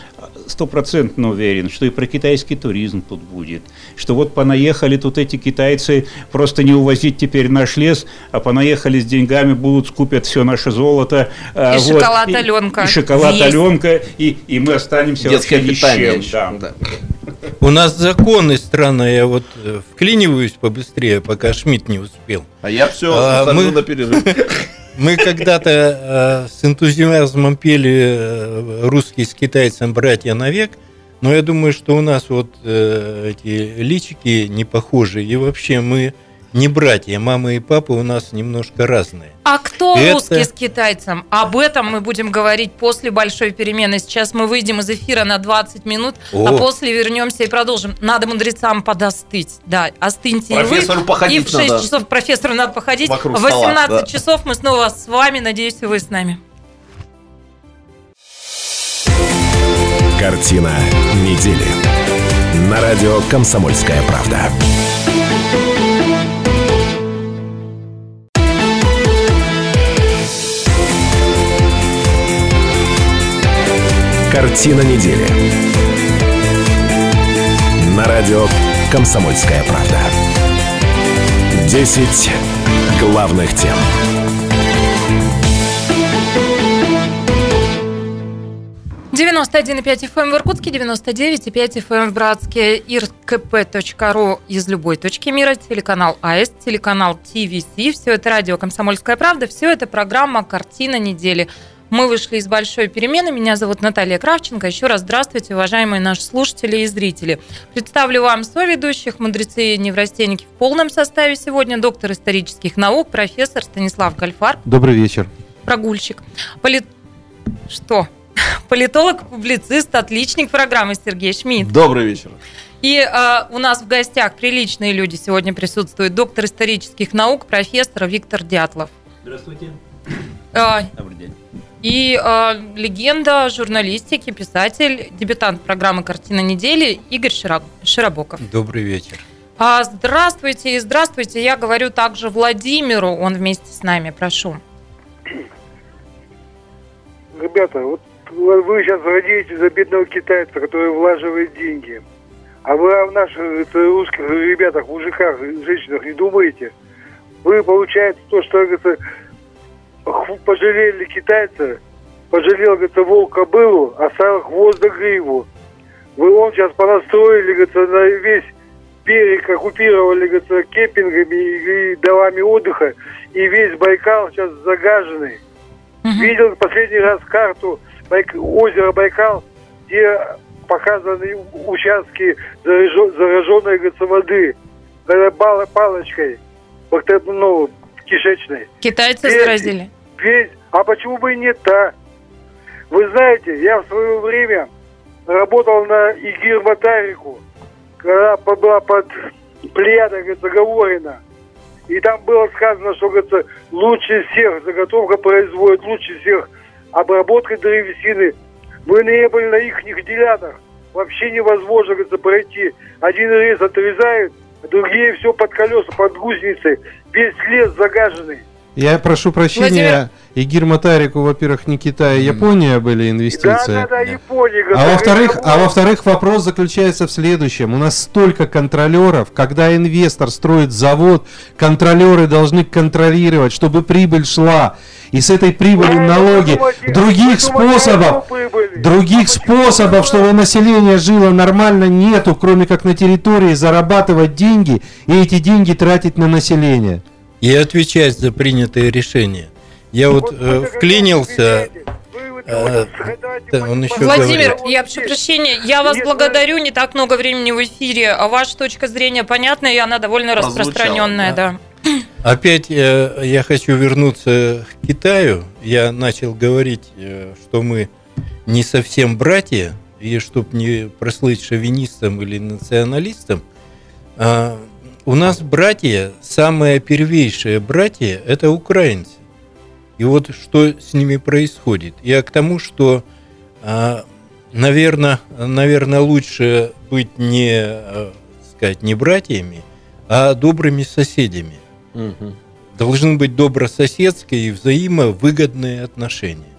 стопроцентно уверен, что и про китайский туризм тут будет. Что вот понаехали тут эти китайцы просто не увозить теперь наш лес, а понаехали с деньгами, будут скупят все наше золото. А, и вот, шоколад Аленка. И, и шоколад Есть. Аленка, и, и мы останемся Детское вообще ни с чем. Да. Да. У нас законы странные, я вот э, вклиниваюсь побыстрее, пока Шмидт не успел. А я все а, мы... на перерыв. Мы когда-то э, с энтузиазмом пели э, русский с китайцем «Братья навек», но я думаю, что у нас вот э, эти личики не похожи, и вообще мы не братья, мама и папа у нас немножко разные. А кто Это... русский с китайцем? Об этом мы будем говорить после большой перемены. Сейчас мы выйдем из эфира на 20 минут, а О. а после вернемся и продолжим. Надо мудрецам подостыть. Да, остыньте Профессору и вы. походить И в 6 надо. часов профессору надо походить. Вокруг в 18 стола, да. часов мы снова с вами. Надеюсь, вы с нами. Картина недели. На радио «Комсомольская правда». Картина недели. На радио Комсомольская правда. 10 главных тем. Девяносто один и пять FM эм в Иркутске, девяносто девять и пять FM эм в Братске, irkp.ru из любой точки мира, телеканал АЭС, телеканал ТВС, все это радио «Комсомольская правда», все это программа «Картина недели». Мы вышли из большой перемены. Меня зовут Наталья Кравченко. Еще раз здравствуйте, уважаемые наши слушатели и зрители. Представлю вам соведущих, мудрецы и неврастенники в полном составе сегодня. Доктор исторических наук, профессор Станислав Гальфар. Добрый вечер. Прогульщик. Полит... Что? политолог, публицист, отличник программы Сергей Шмидт. Добрый вечер. И э, у нас в гостях приличные люди сегодня присутствуют. Доктор исторических наук, профессор Виктор Дятлов. Здравствуйте. Э, Добрый день. И э, легенда журналистики, писатель, дебютант программы «Картина недели» Игорь Широбоков. Добрый вечер. А, здравствуйте и здравствуйте. Я говорю также Владимиру, он вместе с нами, прошу. Ребята, вот вы сейчас радеете за бедного китайца, который влаживает деньги. А вы о наших это, русских ребятах, мужиках, женщинах не думаете? Вы, получается, то, что, говорится, пожалели китайца, пожалел, говорится, волк кобылу, оставил хвост да гриву. Вы он сейчас понастроили, говорится, на весь берег оккупировали, говорится, кемпингами и, домами отдыха, и весь Байкал сейчас загаженный. Угу. Видел последний раз карту Байк... озеро Байкал, где показаны участки зараженной говорится, воды палочкой, ну, кишечной. Китайцы весь, заразили? Весь. А почему бы и не та? Вы знаете, я в свое время работал на Игир Матарику, когда была под плеядой, говорится, Говорина. И там было сказано, что, говорится, лучше всех заготовка производит, лучше всех обработкой древесины. Мы не были на их делянах. Вообще невозможно, говорится, пройти. Один рез отрезают, другие все под колеса, под гусеницы. Весь лес загаженный. Я прошу прощения, Владимир... Игир Матарику, во-первых, не Китай, а Япония были инвестиции. Да, да, да, Япония. А во-вторых, а во-вторых, вопрос заключается в следующем. У нас столько контролеров, когда инвестор строит завод, контролеры должны контролировать, чтобы прибыль шла. И с этой прибыли налоги, думаете, других способов, других а способов, чтобы население жило нормально, нету, кроме как на территории зарабатывать деньги и эти деньги тратить на население и отвечать за принятые решения. Я вот, вот э, вклинился. Э, он еще Владимир, говорит. я прошу прощения, я вас благодарю, не так много времени в эфире, а ваша точка зрения понятна, и она довольно распространенная, да. да. Опять э, я хочу вернуться к Китаю. Я начал говорить, э, что мы не совсем братья, и чтобы не прослыть шовинистом или националистом, э, у нас братья, самые первейшие братья, это украинцы. И вот что с ними происходит. Я к тому, что, наверное, наверное лучше быть не, а, сказать, не братьями, а добрыми соседями. Угу. Должны быть добрососедские и взаимовыгодные отношения.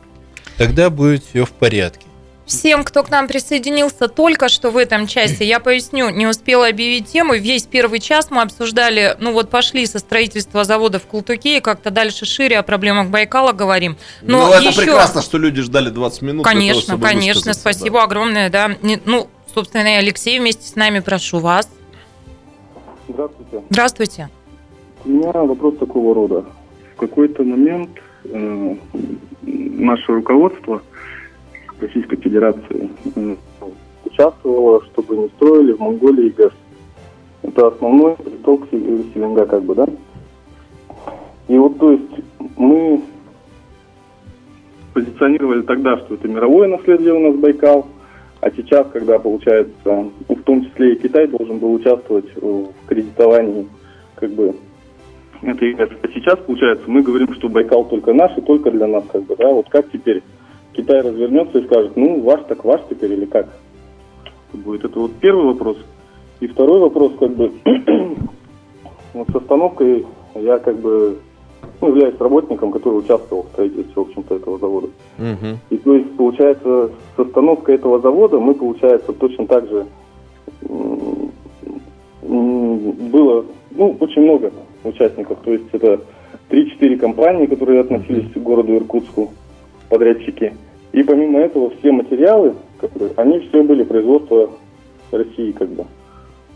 Тогда будет все в порядке. Всем, кто к нам присоединился только что в этом часе, я поясню, не успела объявить тему. Весь первый час мы обсуждали, ну вот пошли со строительства завода в Култуке, и как-то дальше шире о проблемах Байкала говорим. Но ну, это еще... прекрасно, что люди ждали 20 минут. Конечно, того, конечно, спасибо да. огромное, да. Ну, собственно, и Алексей вместе с нами, прошу вас. Здравствуйте. Здравствуйте. У меня вопрос такого рода. В какой-то момент э, наше руководство – Российской Федерации участвовала, чтобы не строили в Монголии ГЭС. Это основной приток Селенга, как бы, да? И вот, то есть, мы позиционировали тогда, что это мировое наследие у нас Байкал, а сейчас, когда, получается, ну, в том числе и Китай должен был участвовать в кредитовании, как бы, ГЭС. А сейчас, получается, мы говорим, что Байкал только наш и только для нас, как бы, да? Вот как теперь Китай развернется и скажет, ну, ваш так ваш теперь или как? Будет это вот первый вопрос. И второй вопрос, как бы, вот с остановкой я как бы ну, являюсь работником, который участвовал в строительстве, в общем-то, этого завода. Угу. И то есть, получается, с остановкой этого завода мы, получается, точно так же было, ну, очень много участников. То есть это 3-4 компании, которые относились к городу Иркутску, подрядчики. И помимо этого все материалы, которые, они все были производства России как бы.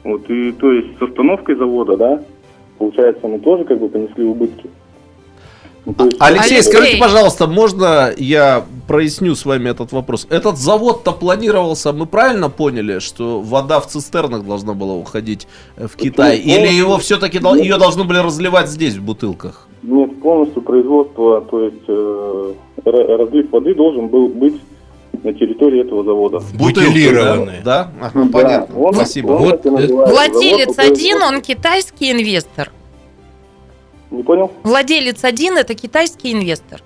Вот и то есть с остановкой завода, да, получается, мы тоже как бы понесли убытки. Ну, есть, Алексей, Алексей, скажите, пожалуйста, можно я проясню с вами этот вопрос? Этот завод-то планировался, мы правильно поняли, что вода в цистернах должна была уходить э, в Китай? Нет, Или его все-таки ее должны были разливать здесь, в бутылках? Нет, полностью производство, то есть э, разлив воды должен был быть на территории этого завода. Бутылированные. Да? Ага, да, понятно. Он, Спасибо. Он вот. Владелец завод, один, он китайский инвестор. Не понял? Владелец один – это китайский инвестор.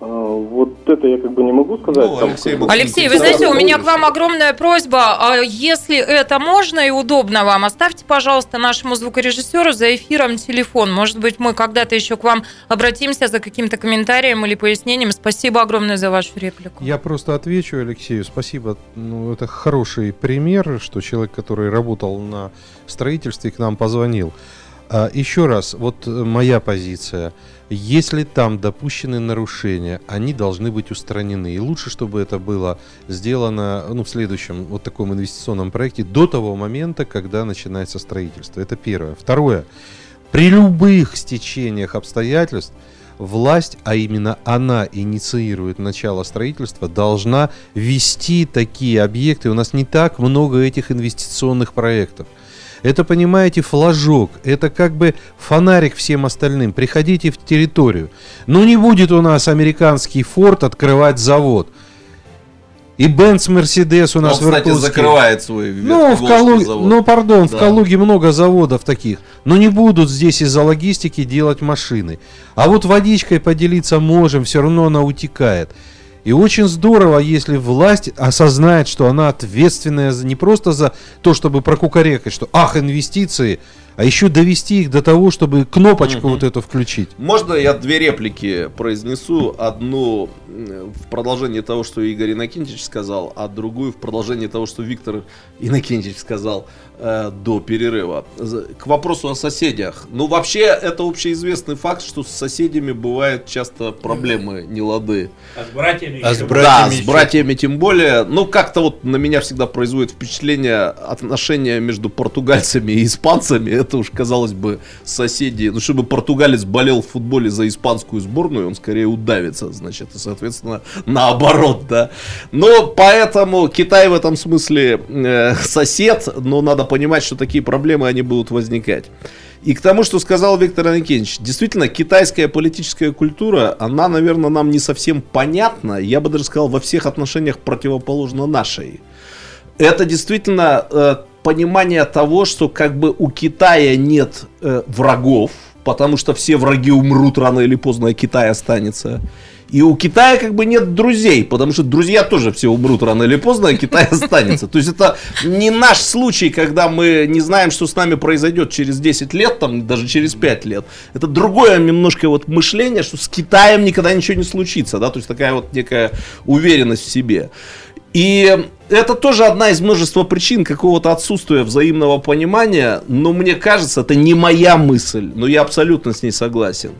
А, вот это я как бы не могу сказать. Ну, Алексей, там, Алексей вы знаете, у меня к вам огромная просьба. А если это можно и удобно вам, оставьте, пожалуйста, нашему звукорежиссеру за эфиром телефон. Может быть, мы когда-то еще к вам обратимся за каким-то комментарием или пояснением. Спасибо огромное за вашу реплику. Я просто отвечу Алексею. Спасибо. Ну, это хороший пример, что человек, который работал на строительстве, к нам позвонил. А, еще раз, вот э, моя позиция. Если там допущены нарушения, они должны быть устранены. И лучше, чтобы это было сделано ну, в следующем вот таком инвестиционном проекте до того момента, когда начинается строительство. Это первое. Второе. При любых стечениях обстоятельств власть, а именно она инициирует начало строительства, должна вести такие объекты. У нас не так много этих инвестиционных проектов. Это, понимаете, флажок. Это как бы фонарик всем остальным. Приходите в территорию. Ну не будет у нас американский форт открывать завод. И Бенц Мерседес у нас Он, в кстати, закрывает свой Ну, в Калуге, завод. ну, пардон, да. в Калуге много заводов таких. Но не будут здесь из-за логистики делать машины. А вот водичкой поделиться можем, все равно она утекает. И очень здорово, если власть осознает, что она ответственная не просто за то, чтобы прокукарекать, что ах, инвестиции, а еще довести их до того, чтобы кнопочку угу. вот эту включить. Можно я две реплики произнесу? Одну в продолжении того, что Игорь Иннокентьевич сказал, а другую в продолжении того, что Виктор Иннокентьевич сказал э, до перерыва. К вопросу о соседях. Ну, вообще, это общеизвестный факт, что с соседями бывают часто проблемы, не лады. А с братьями? А с братьями да, с братьями тем более. Ну, как-то вот на меня всегда производит впечатление отношения между португальцами и испанцами. Это уж, казалось бы, соседи. Ну, чтобы португалец болел в футболе за испанскую сборную, он скорее удавится, значит, и, соответственно, наоборот, да. Но поэтому Китай в этом смысле э, сосед, но надо надо понимать, что такие проблемы, они будут возникать. И к тому, что сказал Виктор Анакинович, действительно, китайская политическая культура, она, наверное, нам не совсем понятна, я бы даже сказал, во всех отношениях противоположна нашей. Это действительно э, понимание того, что как бы у Китая нет э, врагов, потому что все враги умрут рано или поздно, а Китай останется. И у Китая как бы нет друзей, потому что друзья тоже все умрут рано или поздно, а Китай останется. То есть это не наш случай, когда мы не знаем, что с нами произойдет через 10 лет, там, даже через 5 лет. Это другое немножко вот мышление, что с Китаем никогда ничего не случится, да, то есть такая вот некая уверенность в себе. И это тоже одна из множества причин какого-то отсутствия взаимного понимания, но мне кажется, это не моя мысль, но я абсолютно с ней согласен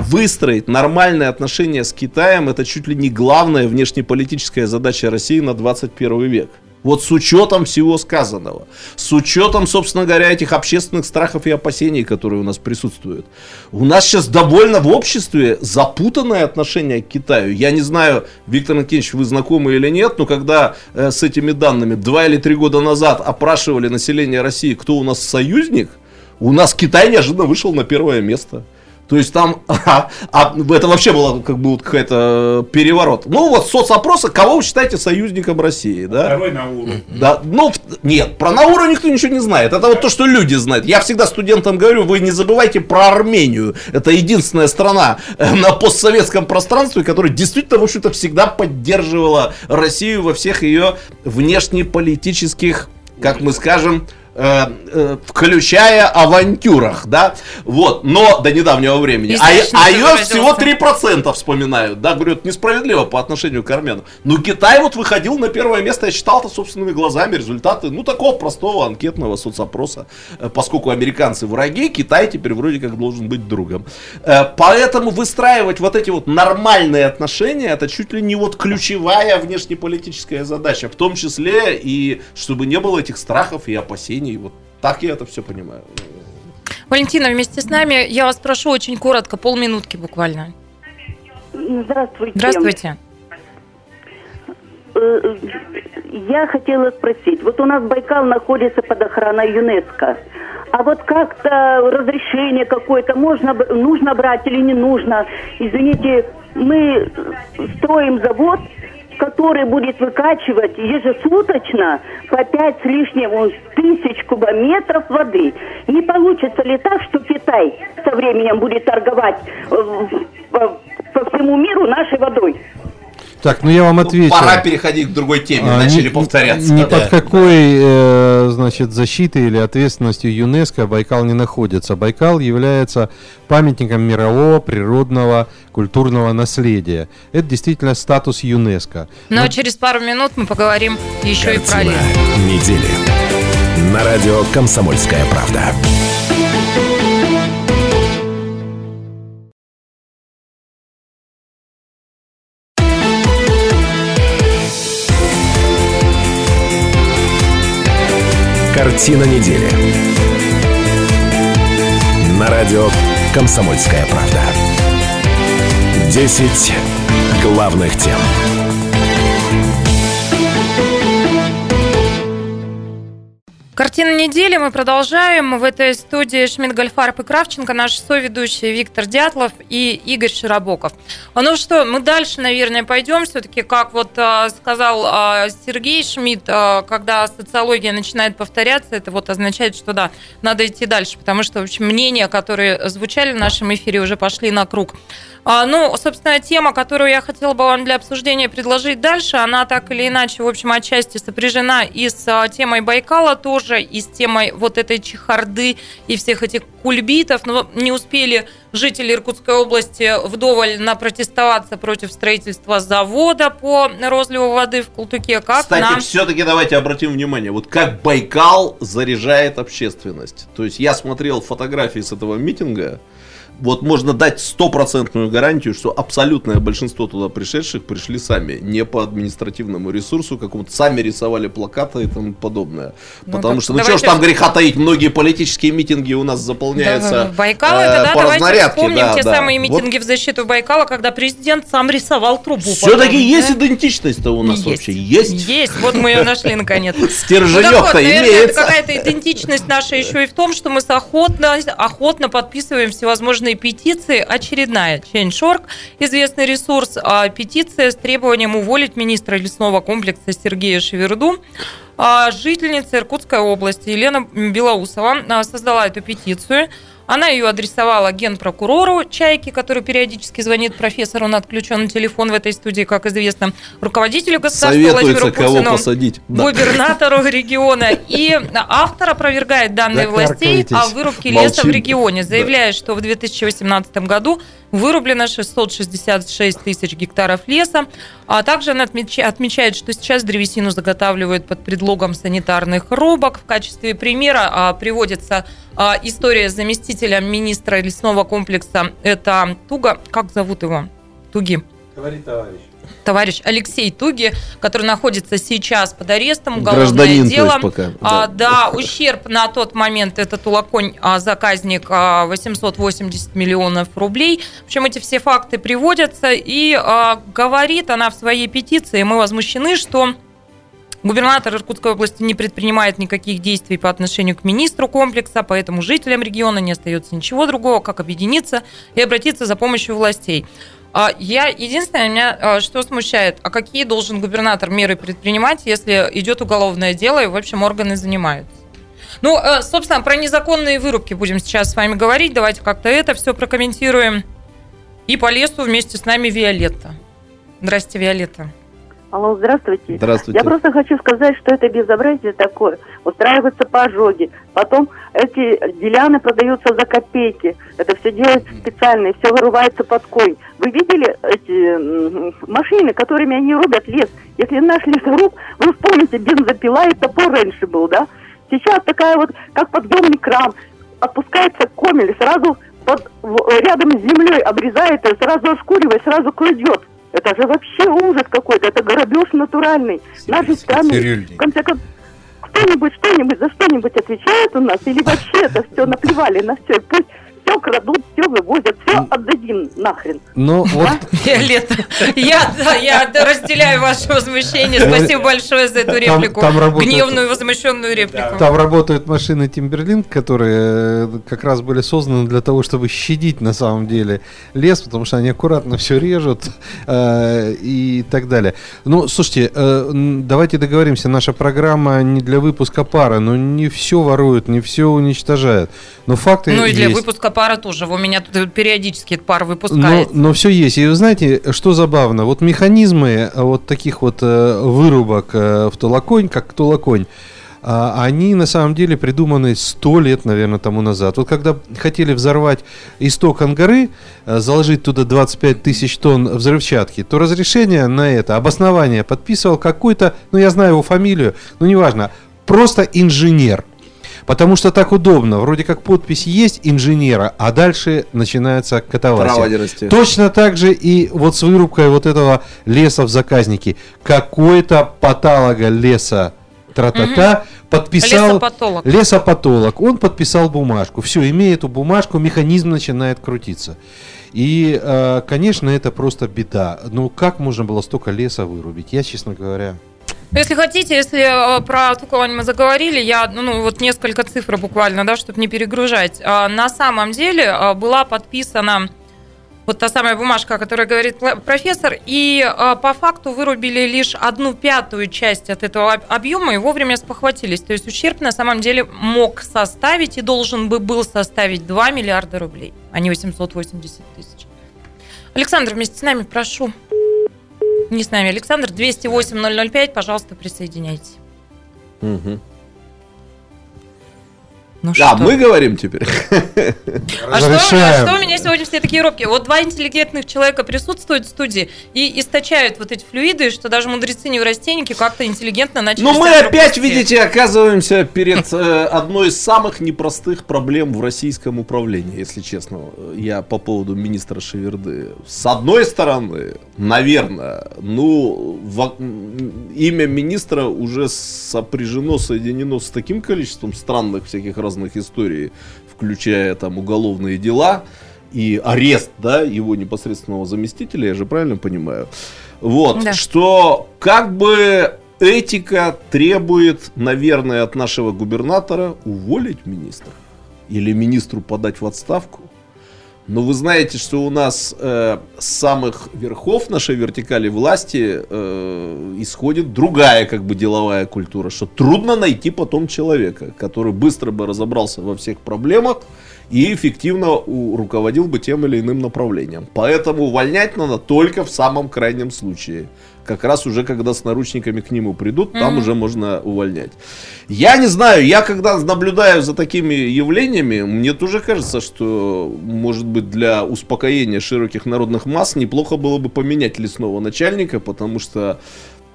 выстроить нормальные отношения с Китаем это чуть ли не главная внешнеполитическая задача России на 21 век. Вот с учетом всего сказанного, с учетом, собственно говоря, этих общественных страхов и опасений, которые у нас присутствуют. У нас сейчас довольно в обществе запутанное отношение к Китаю. Я не знаю, Виктор Никитич, вы знакомы или нет, но когда э, с этими данными два или три года назад опрашивали население России, кто у нас союзник, у нас Китай неожиданно вышел на первое место. То есть там, а, а, это вообще было как бы вот какой-то переворот. Ну вот соцопросы, кого вы считаете союзником России, да? Второй Науру. Да, ну нет, про Науру никто ничего не знает. Это вот то, что люди знают. Я всегда студентам говорю, вы не забывайте про Армению. Это единственная страна э, на постсоветском пространстве, которая действительно, в общем-то, всегда поддерживала Россию во всех ее внешнеполитических, как мы скажем, Э, э, включая авантюрах, да, вот, но до недавнего времени. А, а ее всего 3% вспоминают, да, говорят, несправедливо по отношению к армянам. Но Китай вот выходил на первое место, я читал это собственными глазами, результаты, ну, такого простого анкетного соцопроса, э, поскольку американцы враги, Китай теперь вроде как должен быть другом. Э, поэтому выстраивать вот эти вот нормальные отношения, это чуть ли не вот ключевая внешнеполитическая задача, в том числе и чтобы не было этих страхов и опасений. Вот так я это все понимаю. Валентина вместе с нами. Я вас прошу очень коротко, полминутки буквально. Здравствуйте. Здравствуйте. Э, я хотела спросить, вот у нас Байкал находится под охраной ЮНЕСКО. А вот как-то разрешение какое-то можно, нужно брать или не нужно? Извините, мы строим завод, который будет выкачивать ежесуточно по 5 с лишним тысяч кубометров воды. Не получится ли так, что Китай со временем будет торговать э, по всему миру нашей водой? Так, ну я вам ну, отвечу. Пора переходить к другой теме, а, начали не, повторяться. Ни да. под какой, э, значит, защитой или ответственностью ЮНЕСКО Байкал не находится. Байкал является памятником мирового природного культурного наследия. Это действительно статус ЮНЕСКО. Но, Но... через пару минут мы поговорим еще Картина и про лес. недели. На радио «Комсомольская правда». Картина недели. На радио «Комсомольская правда». Десять главных тем. Картина недели мы продолжаем. В этой студии Шмидт Гольфарб и Кравченко, наши соведущие Виктор Дятлов и Игорь Широбоков. А ну что, мы дальше, наверное, пойдем. Все-таки, как вот а, сказал а, Сергей Шмидт, когда социология начинает повторяться, это вот означает, что да, надо идти дальше, потому что, в общем, мнения, которые звучали в нашем эфире, уже пошли на круг. Ну, собственно, тема, которую я хотела бы вам для обсуждения предложить дальше, она так или иначе, в общем, отчасти сопряжена и с темой Байкала тоже, и с темой вот этой чехарды и всех этих кульбитов. Но не успели жители Иркутской области вдоволь напротестоваться против строительства завода по розливу воды в Култуке. Как Кстати, нам... все-таки давайте обратим внимание, вот как Байкал заряжает общественность. То есть я смотрел фотографии с этого митинга, вот можно дать стопроцентную гарантию, что абсолютное большинство туда пришедших пришли сами, не по административному ресурсу какому-то, сами рисовали плакаты и тому подобное. Ну, Потому что, ну что ж там греха таить, многие политические митинги у нас заполняются да, Байкал, э, это, да, по давайте вспомним да, те да. самые митинги вот. в защиту Байкала, когда президент сам рисовал трубу. Все-таки есть да? идентичность-то у нас есть. вообще, есть? Есть, вот мы ее нашли наконец. Стерженек-то ну, имеется. какая-то идентичность наша еще и в том, что мы охотно, охотно подписываем всевозможные данной петиции очередная. Change.org, известный ресурс, а петиция с требованием уволить министра лесного комплекса Сергея Шеверду. А жительница Иркутской области Елена Белоусова а, создала эту петицию. Она ее адресовала генпрокурору Чайки, который периодически звонит профессору на отключенный телефон в этой студии, как известно, руководителю государства Владимиру Путину, посадить. губернатору региона. И автор опровергает данные властей о вырубке леса в регионе, заявляя, что в 2018 году вырублено 666 тысяч гектаров леса. А также она отмечает, что сейчас древесину заготавливают под предлогом санитарных рубок. В качестве примера а, приводится а, история с заместителем министра лесного комплекса. Это Туга. Как зовут его? Туги. Говори, товарищ товарищ Алексей Туги, который находится сейчас под арестом, уголовное Гражданин, дело. пока. А, да, ущерб на тот момент этот улаконь а, заказник а, 880 миллионов рублей. В общем, эти все факты приводятся и а, говорит она в своей петиции, мы возмущены, что Губернатор Иркутской области не предпринимает никаких действий по отношению к министру комплекса, поэтому жителям региона не остается ничего другого, как объединиться и обратиться за помощью властей. А, я единственное, меня а, что смущает, а какие должен губернатор меры предпринимать, если идет уголовное дело и, в общем, органы занимаются? Ну, э, собственно, про незаконные вырубки будем сейчас с вами говорить. Давайте как-то это все прокомментируем. И по лесу вместе с нами Виолетта. Здрасте, Виолетта. Алло, здравствуйте. Здравствуйте. Я просто хочу сказать, что это безобразие такое. Устраиваются пожоги. Потом эти деляны продаются за копейки. Это все делается специально, и все вырывается под конь. Вы видели эти машины, которыми они рубят лес? Если наш лесоруб, вы вспомните, бензопила и топор раньше был, да? Сейчас такая вот, как подъемный кран. Опускается комель, сразу под, рядом с землей обрезает сразу ошкуривает, сразу кладет. Это же вообще ужас какой-то, это грабеж натуральный. Наши страны, в конце концов, кто-нибудь что-нибудь за что-нибудь отвечает у нас, или вообще это все наплевали на все, пусть все крадут, все вывозят, все отдадим нахрен. Ну, вот... Виолетта, я, да, я разделяю ваше возмущение. Спасибо большое за эту реплику. Там, там работает, Гневную, возмущенную реплику. Там работают машины Timberlink, которые э, как раз были созданы для того, чтобы щадить на самом деле лес, потому что они аккуратно все режут э, и так далее. Ну, слушайте, э, давайте договоримся, наша программа не для выпуска пары, но не все воруют, не все уничтожают. Но факты Ну и для есть. выпуска пара тоже. У меня тут периодически эта пара выпускается. Но, но все есть. И вы знаете, что забавно? Вот механизмы вот таких вот э, вырубок э, в толоконь, как толоконь, а, они на самом деле придуманы сто лет, наверное, тому назад. Вот когда хотели взорвать исток Ангары, э, заложить туда 25 тысяч тонн взрывчатки, то разрешение на это, обоснование подписывал какой-то, ну я знаю его фамилию, но неважно, просто инженер. Потому что так удобно. Вроде как подпись есть инженера, а дальше начинается катавасия. Точно так же и вот с вырубкой вот этого леса в заказнике. Какой-то патолога леса тра-та-та, угу. подписал... Лесопатолог. Лесопатолог. Он подписал бумажку. Все, имея эту бумажку, механизм начинает крутиться. И, э, конечно, это просто беда. Ну, как можно было столько леса вырубить? Я, честно говоря... Если хотите, если э, про Туколань мы заговорили, я, ну, вот несколько цифр буквально, да, чтобы не перегружать. А, на самом деле э, была подписана вот та самая бумажка, о которой говорит профессор, и э, по факту вырубили лишь одну пятую часть от этого объема и вовремя спохватились. То есть ущерб на самом деле мог составить и должен бы был составить 2 миллиарда рублей, а не 880 тысяч. Александр, вместе с нами, прошу. Не с нами Александр. 208-005, пожалуйста, присоединяйтесь. Угу. Ну, да, что? мы говорим теперь. А что, а что у меня сегодня все такие робкие? Вот два интеллигентных человека присутствуют в студии и источают вот эти флюиды, что даже мудрецы-неврастенники как-то интеллигентно начали Ну, мы опять, видите, оказываемся перед э, одной из самых непростых проблем в российском управлении, если честно. Я по поводу министра Шеверды. С одной стороны, наверное, ну, во, имя министра уже сопряжено, соединено с таким количеством странных всяких разных историй, включая там уголовные дела и арест, да, его непосредственного заместителя, я же правильно понимаю. Вот, да. что как бы этика требует, наверное, от нашего губернатора уволить министра или министру подать в отставку. Но вы знаете, что у нас э, с самых верхов нашей вертикали власти э, исходит другая как бы деловая культура, что трудно найти потом человека, который быстро бы разобрался во всех проблемах и эффективно руководил бы тем или иным направлением. Поэтому увольнять надо только в самом крайнем случае как раз уже когда с наручниками к нему придут, там mm-hmm. уже можно увольнять. Я не знаю, я когда наблюдаю за такими явлениями, мне тоже кажется, что, может быть, для успокоения широких народных масс неплохо было бы поменять лесного начальника, потому что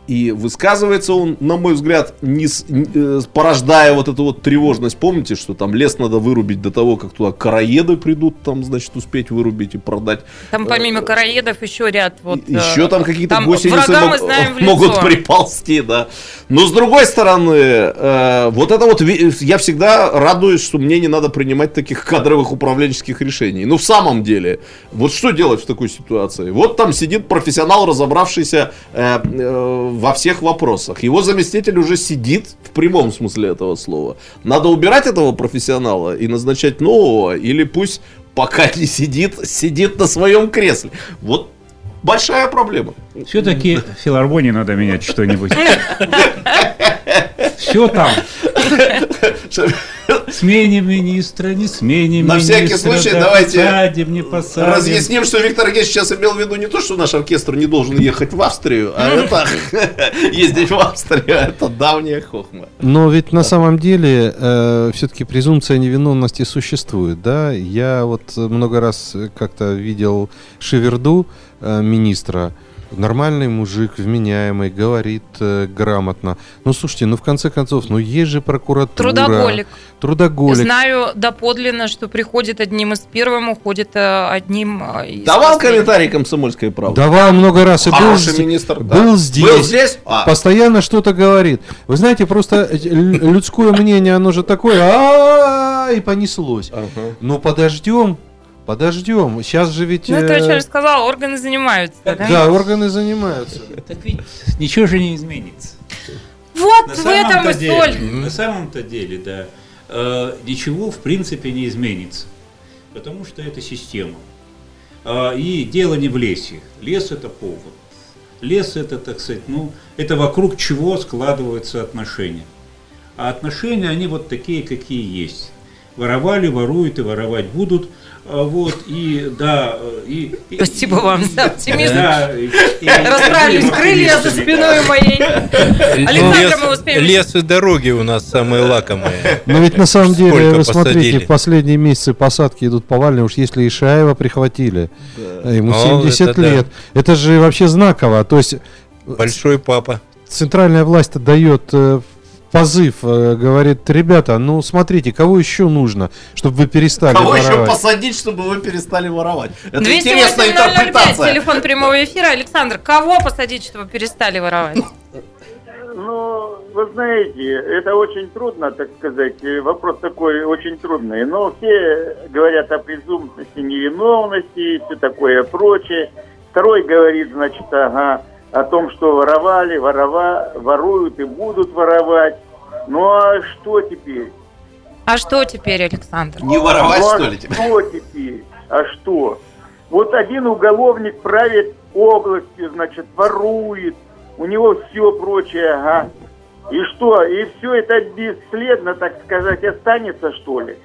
и высказывается он, на мой взгляд, не, э, порождая вот эту вот тревожность. Помните, что там лес надо вырубить до того, как туда караеды придут, там, значит, успеть вырубить и продать. Там помимо караедов еще ряд вот... Еще там какие-то гусеницы мог, могут приползти, да. Но с другой стороны, э, вот это вот, я всегда радуюсь, что мне не надо принимать таких кадровых управленческих решений. Ну, в самом деле, вот что делать в такой ситуации? Вот там сидит профессионал, разобравшийся э, э, во всех вопросах. Его заместитель уже сидит в прямом смысле этого слова. Надо убирать этого профессионала и назначать нового, или пусть пока не сидит, сидит на своем кресле. Вот большая проблема. Все-таки филармонии надо менять что-нибудь. Все там. Сменим министра, не сменим На министра, всякий случай да, давайте посадим, не посадим. разъясним, что Виктор Георгиевич сейчас имел в виду не то, что наш оркестр не должен ехать в Австрию, а это ездить в Австрию, это давняя хохма. Но ведь на самом деле э, все-таки презумпция невиновности существует, да? Я вот много раз как-то видел Шеверду, министра, нормальный мужик, вменяемый, говорит э, грамотно. Ну, слушайте, ну, в конце концов, ну, есть же прокуратура. Трудоголик. Трудоголик. Знаю доподлинно, что приходит одним из первым, уходит э, одним э, из Давал комментарий комсомольской правды? Давал много раз. И был, министр, был да. здесь. Был здесь? А. Постоянно что-то говорит. Вы знаете, просто э, людское мнение, оно же такое, а и понеслось. Ну, подождем, Подождем. Сейчас же ведь... Ну, это я сказал, органы занимаются. Да, да органы занимаются. Так ведь ничего же не изменится. Вот на в этом и соль. На самом-то деле, да, э, ничего в принципе не изменится. Потому что это система. Э, и дело не в лесе. Лес это повод. Лес это, так сказать, ну, это вокруг чего складываются отношения. А отношения, они вот такие, какие есть. Воровали, воруют и воровать будут – вот, и да, и... Спасибо вам за оптимизм. Да, Расправились крылья за спиной моей. Александр, мы успеем. Лес и дороги у нас самые лакомые. Но ведь на самом деле, вы смотрите, в последние месяцы посадки идут повальные. Уж если Ишаева прихватили, ему 70 лет. Это же вообще знаково. То есть... Большой папа. Центральная власть дает э, позыв, э, говорит, ребята, ну смотрите, кого еще нужно, чтобы вы перестали кого воровать? Кого еще посадить, чтобы вы перестали воровать? Это интересная интерпретация. телефон прямого эфира. Александр, кого посадить, чтобы перестали воровать? Ну, вы знаете, это очень трудно, так сказать, вопрос такой очень трудный. Но все говорят о презумпции невиновности и все такое прочее. Второй говорит, значит, ага, о том, что воровали, ворова, воруют и будут воровать. Ну а что теперь? А что теперь, Александр? Не воровать, ну, а что ли, теперь? Что теперь? А что? Вот один уголовник правит областью, значит, ворует, у него все прочее, ага. И что? И все это бесследно, так сказать, останется, что ли?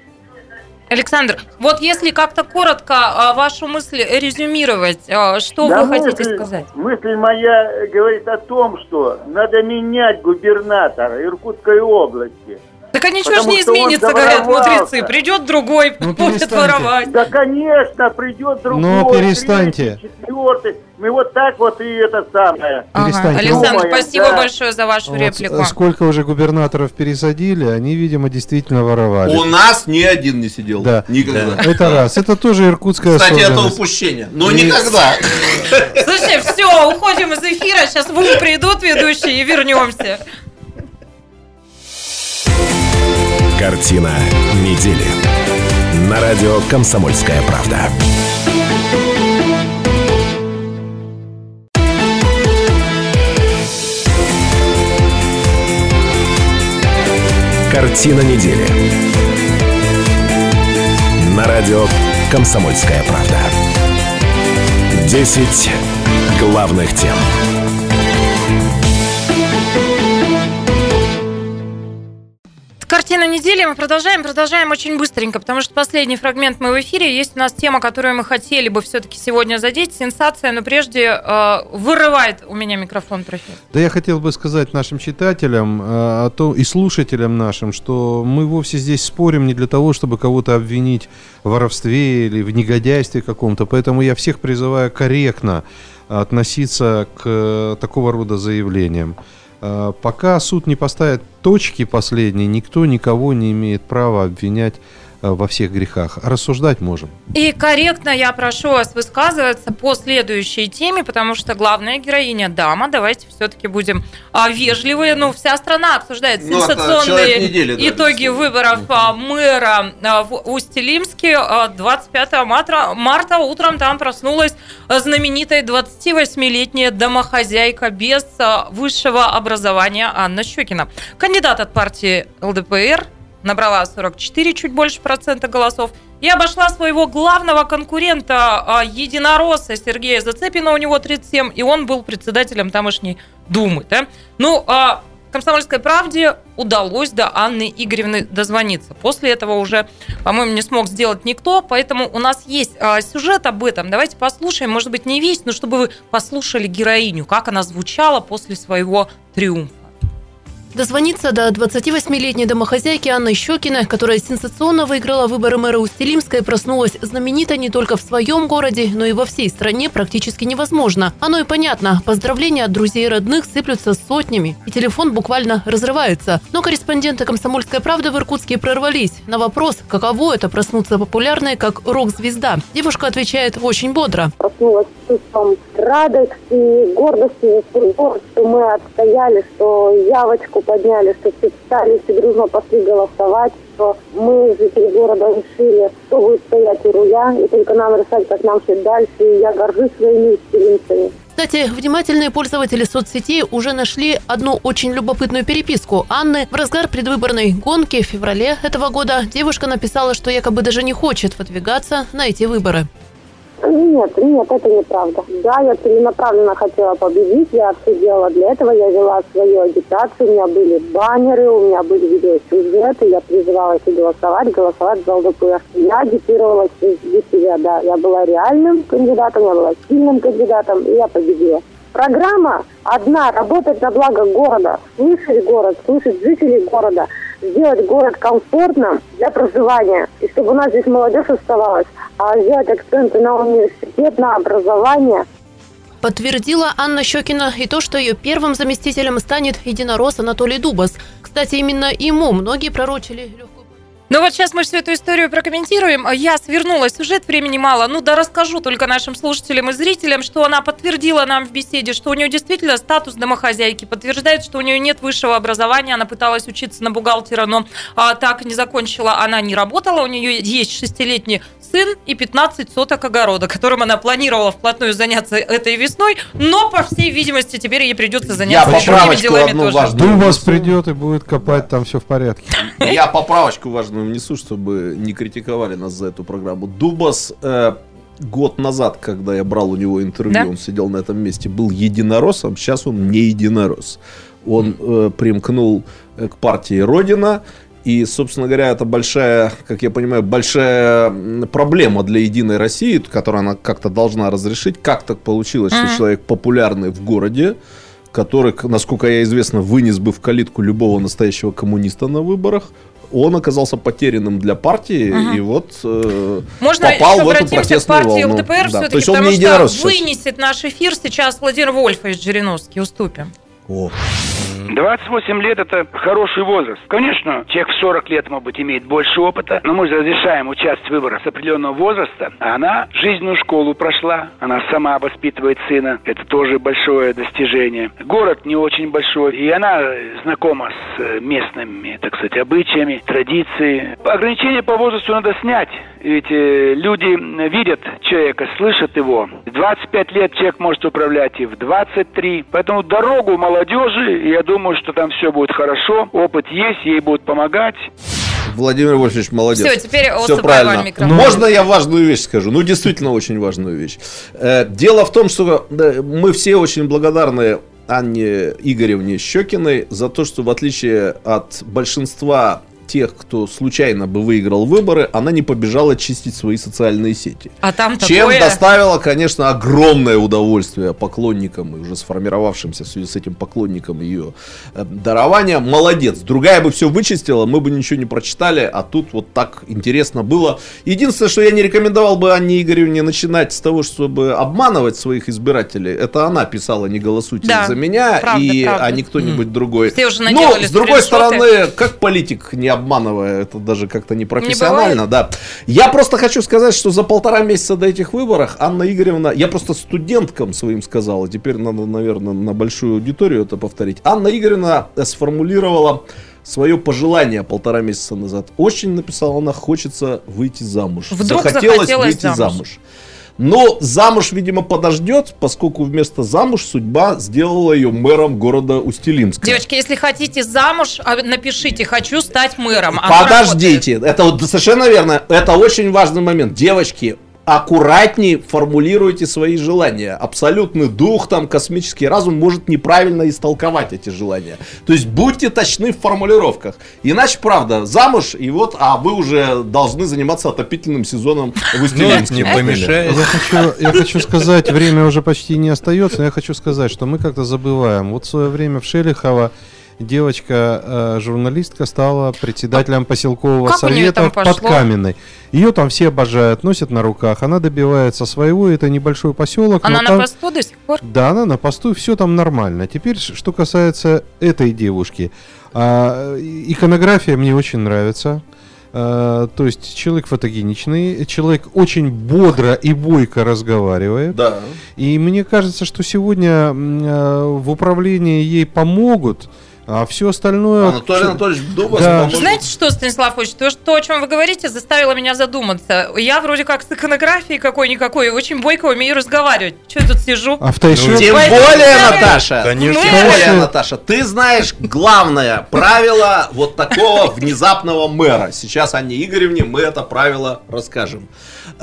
Александр, вот если как-то коротко а, вашу мысль резюмировать, а, что да вы мысль, хотите сказать? Мысль моя говорит о том, что надо менять губернатора Иркутской области – так а ничего же не изменится, говорят мудрецы. Придет другой, ну, будет воровать. Да, конечно, придет другой. Ну, перестаньте. Третий, четвертый. Мы вот так вот и это самое. Ага. Александр, спасибо да. большое за вашу вот реплику. Сколько уже губернаторов пересадили, они, видимо, действительно воровали. У нас ни один не сидел. Да. Никогда. Да. Это раз. Это тоже иркутская Кстати, это упущение. Но и... никогда. Слушай, все, уходим из эфира. Сейчас вы придут ведущие и вернемся. Картина недели. На радио «Комсомольская правда». Картина недели. На радио «Комсомольская правда». Десять главных тем. Картина недели мы продолжаем, продолжаем очень быстренько, потому что последний фрагмент мы в эфире. Есть у нас тема, которую мы хотели бы все-таки сегодня задеть. Сенсация, но прежде э, вырывает у меня микрофон, профессор. Да я хотел бы сказать нашим читателям э, о том, и слушателям нашим, что мы вовсе здесь спорим не для того, чтобы кого-то обвинить в воровстве или в негодяйстве каком-то. Поэтому я всех призываю корректно относиться к э, такого рода заявлениям. Э, пока суд не поставит точки последней, никто никого не имеет права обвинять во всех грехах. Рассуждать можем. И корректно я прошу вас высказываться по следующей теме, потому что главная героиня дама. Давайте все-таки будем а, вежливые. Ну, вся страна обсуждает ну, сенсационные недели, да, итоги выборов а, мэра а, в Усть-Илимске. 25 марта, марта утром там проснулась знаменитая 28-летняя домохозяйка без высшего образования Анна Щекина. Кандидат от партии ЛДПР набрала 44, чуть больше процента голосов, и обошла своего главного конкурента а, единоросса Сергея Зацепина, у него 37, и он был председателем тамошней Думы. Да? Ну, а «Комсомольской правде» удалось до Анны Игоревны дозвониться. После этого уже, по-моему, не смог сделать никто, поэтому у нас есть а, сюжет об этом. Давайте послушаем, может быть, не весь, но чтобы вы послушали героиню, как она звучала после своего триумфа. Дозвониться до 28-летней домохозяйки Анны Щекиной, которая сенсационно выиграла выборы мэра Устилимской, проснулась знаменита не только в своем городе, но и во всей стране практически невозможно. Оно и понятно. Поздравления от друзей и родных сыплются сотнями, и телефон буквально разрывается. Но корреспонденты «Комсомольской правды» в Иркутске прорвались. На вопрос, каково это проснуться популярной, как рок-звезда, девушка отвечает очень бодро. Проснулась чувством радости и гордости что мы отстояли, что явочку подняли, что все встали, все дружно пошли голосовать, что мы, жители города, решили, кто будет стоять у руля, и только нам решать, как нам жить дальше, и я горжусь своими экспeriенцами. Кстати, внимательные пользователи соцсетей уже нашли одну очень любопытную переписку Анны. В разгар предвыборной гонки в феврале этого года девушка написала, что якобы даже не хочет выдвигаться на эти выборы. Нет, нет, это неправда. Да, я целенаправленно хотела победить, я все делала для этого, я вела свою агитацию, у меня были баннеры, у меня были видеосюжеты, я призывала их голосовать, голосовать за ЛДПР. Я агитировала для себя, да, я была реальным кандидатом, я была сильным кандидатом, и я победила. Программа одна, работать на благо города, слышать город, слышать жителей города, сделать город комфортным для проживания, и чтобы у нас здесь молодежь оставалась, а сделать акценты на университет, на образование. Подтвердила Анна Щекина и то, что ее первым заместителем станет единорос Анатолий Дубас. Кстати, именно ему многие пророчили легкую ну вот сейчас мы всю эту историю прокомментируем. Я свернула сюжет, времени мало. Ну да расскажу только нашим слушателям и зрителям, что она подтвердила нам в беседе, что у нее действительно статус домохозяйки, подтверждает, что у нее нет высшего образования, она пыталась учиться на бухгалтера, но а, так не закончила, она не работала, у нее есть шестилетний сын и 15 соток огорода, которым она планировала вплотную заняться этой весной, но, по всей видимости, теперь ей придется заняться другими делами тоже. Дум вас придет и будет копать, там все в порядке. Я поправочку важную внесу, чтобы не критиковали нас за эту программу. Дубас э, год назад, когда я брал у него интервью, да? он сидел на этом месте, был единороссом, сейчас он не единорос. Он э, примкнул э, к партии Родина, и, собственно говоря, это большая, как я понимаю, большая проблема для Единой России, которую она как-то должна разрешить. Как так получилось, mm-hmm. что человек популярный в городе, который, насколько я известно, вынес бы в калитку любого настоящего коммуниста на выборах, он оказался потерянным для партии, угу. и вот э, Можно попал в эту протестную к партии волну. ЛДПР да. То есть он не что вынесет наш эфир сейчас Владимир Вольфович Жириновский. Уступим. О. 28 лет – это хороший возраст. Конечно, человек в 40 лет, может быть, имеет больше опыта, но мы разрешаем участвовать в выборах с определенного возраста. А она жизненную школу прошла, она сама воспитывает сына. Это тоже большое достижение. Город не очень большой, и она знакома с э, местными, так сказать, обычаями, традициями. Ограничения по возрасту надо снять. Ведь э, люди видят человека, слышат его. В 25 лет человек может управлять и в 23. Поэтому дорогу молодежи, я думаю, что там все будет хорошо. Опыт есть, ей будут помогать. Владимир Вольфович, молодец. Все, теперь Все правильно. Микрофон. Можно я важную вещь скажу? Ну, действительно, очень важную вещь. Э, дело в том, что мы все очень благодарны Анне Игоревне Щекиной за то, что в отличие от большинства тех, кто случайно бы выиграл выборы, она не побежала чистить свои социальные сети. А там Чем такое... доставила, конечно, огромное удовольствие поклонникам и уже сформировавшимся в связи с этим поклонникам ее э, дарования. Молодец. Другая бы все вычистила, мы бы ничего не прочитали, а тут вот так интересно было. Единственное, что я не рекомендовал бы Анне Игоревне начинать с того, чтобы обманывать своих избирателей. Это она писала «Не голосуйте да, за меня», правда, и, правда. а не кто-нибудь mm. другой. Все уже Но, с другой стороны, как политик не обманывая, это даже как-то не профессионально, не да. Я просто хочу сказать, что за полтора месяца до этих выборов Анна Игоревна, я просто студенткам своим сказал, и теперь надо, наверное, на большую аудиторию это повторить. Анна Игоревна сформулировала свое пожелание полтора месяца назад. Очень написала она, хочется выйти замуж. Вдруг захотелось, захотелось выйти замуж. замуж. Но замуж, видимо, подождет, поскольку вместо замуж судьба сделала ее мэром города Устилимска. Девочки, если хотите замуж, а, напишите «хочу стать мэром». Оно Подождите, работает. это вот совершенно верно, это очень важный момент. Девочки, аккуратнее формулируйте свои желания. Абсолютный дух, там, космический разум может неправильно истолковать эти желания. То есть будьте точны в формулировках. Иначе, правда, замуж, и вот, а вы уже должны заниматься отопительным сезоном в Устилимске. не помешает. Я хочу, я хочу сказать, время уже почти не остается, но я хочу сказать, что мы как-то забываем. Вот в свое время в Шелихово девочка, э, журналистка, стала председателем поселкового как совета под Каменной. Ее там все обожают, носят на руках. Она добивается своего, это небольшой поселок. Она на там... посту до сих пор? Да, она на посту, все там нормально. Теперь, что касается этой девушки. А, иконография мне очень нравится. Uh, то есть человек фотогеничный, человек очень бодро и бойко разговаривает. Да. И мне кажется, что сегодня uh, в управлении ей помогут. А все остальное... Анатолий Анатольевич Дубас да. Знаете что, Станислав Ильич, то, то, о чем вы говорите, заставило меня задуматься. Я вроде как с иконографией какой-никакой, очень бойко умею разговаривать. Что я тут сижу? А в тайше... Ну, тем Поэтому более, Наташа, Конечно. тем более, Наташа, ты знаешь главное правило вот такого внезапного мэра. Сейчас Анне Игоревне мы это правило расскажем.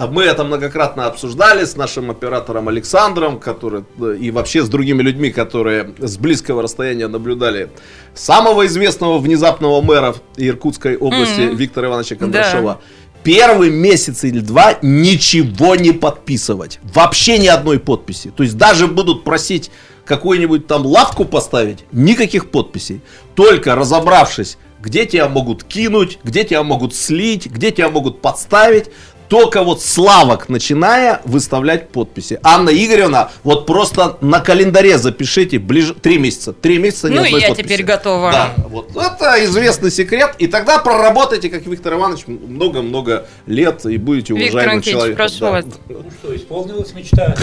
Мы это многократно обсуждали с нашим оператором Александром, который и вообще с другими людьми, которые с близкого расстояния наблюдали самого известного внезапного мэра Иркутской области mm-hmm. Виктора Ивановича Кондрашова. Да. Первый месяц или два ничего не подписывать. Вообще ни одной подписи. То есть даже будут просить какую-нибудь там лавку поставить, никаких подписей. Только разобравшись, где тебя могут кинуть, где тебя могут слить, где тебя могут подставить, только вот славок начиная выставлять подписи. Анна Игоревна, вот просто на календаре запишите ближе три месяца. Три месяца не Ну и я подписи. теперь готова. Да, вот это известный секрет. И тогда проработайте, как Виктор Иванович, много-много лет и будете Виктор уважаемым человеком. прошу да. вас. Ну что, исполнилась мечта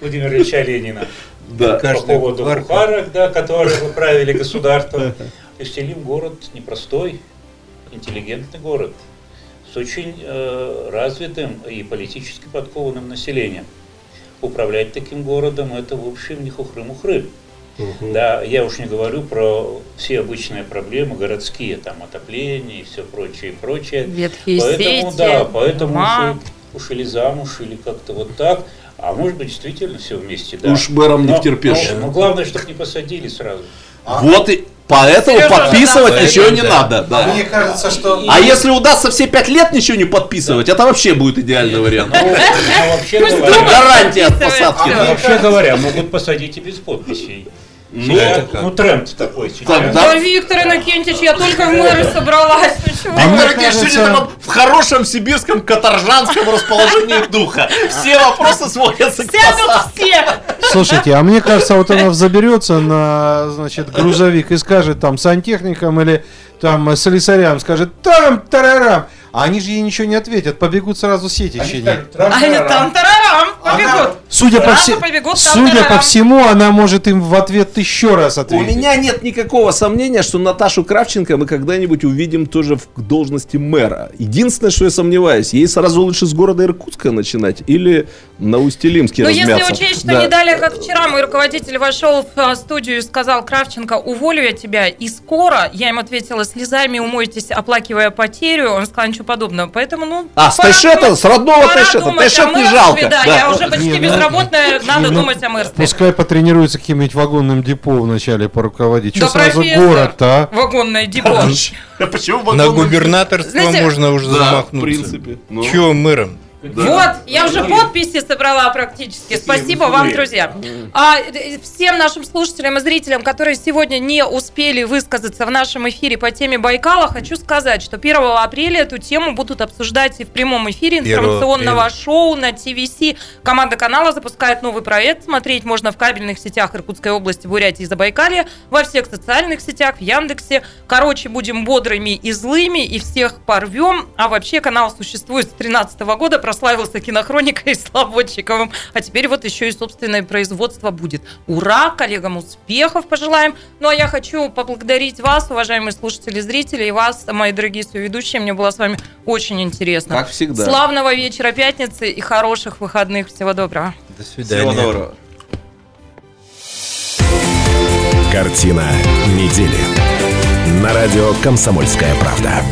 Владимира Ильича Ленина. Да. По поводу Бухарок, да, которые вы правили государством. Устилим город непростой, интеллигентный город с очень э, развитым и политически подкованным населением. Управлять таким городом это, в общем, не хухры-мухры. Угу. Да, я уж не говорю про все обычные проблемы городские, там отопление и все прочее, и прочее. Ветхие поэтому, сети, да, поэтому ума. ушли замуж или как-то вот так. А может быть, действительно все вместе, да. Уж мэром не втерпешь. Но, но главное, чтобы не посадили сразу. А? Вот и Поэтому Сережа, подписывать да, ничего не надо. Да. Мне кажется, что... А если удастся все пять лет ничего не подписывать, это вообще будет идеальный вариант. Ну, гарантия от посадки. Вообще говоря, могут посадить и без подписей. Ну, ну, тренд такой сейчас. Тогда... Да, Виктор Иннокентьевич, я только в мэры собралась. Виктор Иннокентьевич сегодня в хорошем сибирском каторжанском расположении духа. Все вопросы сводятся к все. Слушайте, а мне кажется, вот она заберется на, значит, грузовик и скажет там сантехникам или там слесарям, скажет там тарарам. А они же ей ничего не ответят, побегут сразу сети чинить. Они там тарарам побегут. Судя, по, все, побегут, судя по всему, она может им в ответ еще раз ответить. У меня нет никакого сомнения, что Наташу Кравченко мы когда-нибудь увидим тоже в должности мэра. Единственное, что я сомневаюсь, ей сразу лучше с города Иркутска начинать или на Усть-Илимске Но если учесть, что да. не далее, как вчера, мой руководитель вошел в а, студию и сказал, Кравченко, уволю я тебя, и скоро, я им ответила, слезами умойтесь, оплакивая потерю, он сказал, ничего подобного. Поэтому, ну... А, с Тайшета, с родного Тайшета. Тайшет не жалко. Да, да, уже почти не, ну, безработная, ну, надо ну, думать о мэрстве. Пускай потренируется каким-нибудь вагонным депо вначале поруководить. Что да сразу город-то, а? Вагонное депо. Почему На губернаторство можно уже замахнуться. в принципе. Чего мэром? Да. Вот, я уже подписи собрала практически. Спасибо вам, друзья. А, всем нашим слушателям и зрителям, которые сегодня не успели высказаться в нашем эфире по теме Байкала, хочу сказать, что 1 апреля эту тему будут обсуждать и в прямом эфире информационного шоу на ТВС. Команда канала запускает новый проект. Смотреть можно в кабельных сетях Иркутской области, Бурятии и Забайкалья, во всех социальных сетях, в Яндексе. Короче, будем бодрыми и злыми, и всех порвем. А вообще канал существует с 2013 года прославился кинохроникой с Слободчиковым, а теперь вот еще и собственное производство будет. Ура! Коллегам успехов пожелаем. Ну, а я хочу поблагодарить вас, уважаемые слушатели, зрители, и вас, мои дорогие соведущие. Мне было с вами очень интересно. Как всегда. Славного вечера пятницы и хороших выходных. Всего доброго. До свидания. Всего доброго. Картина недели. На радио «Комсомольская правда».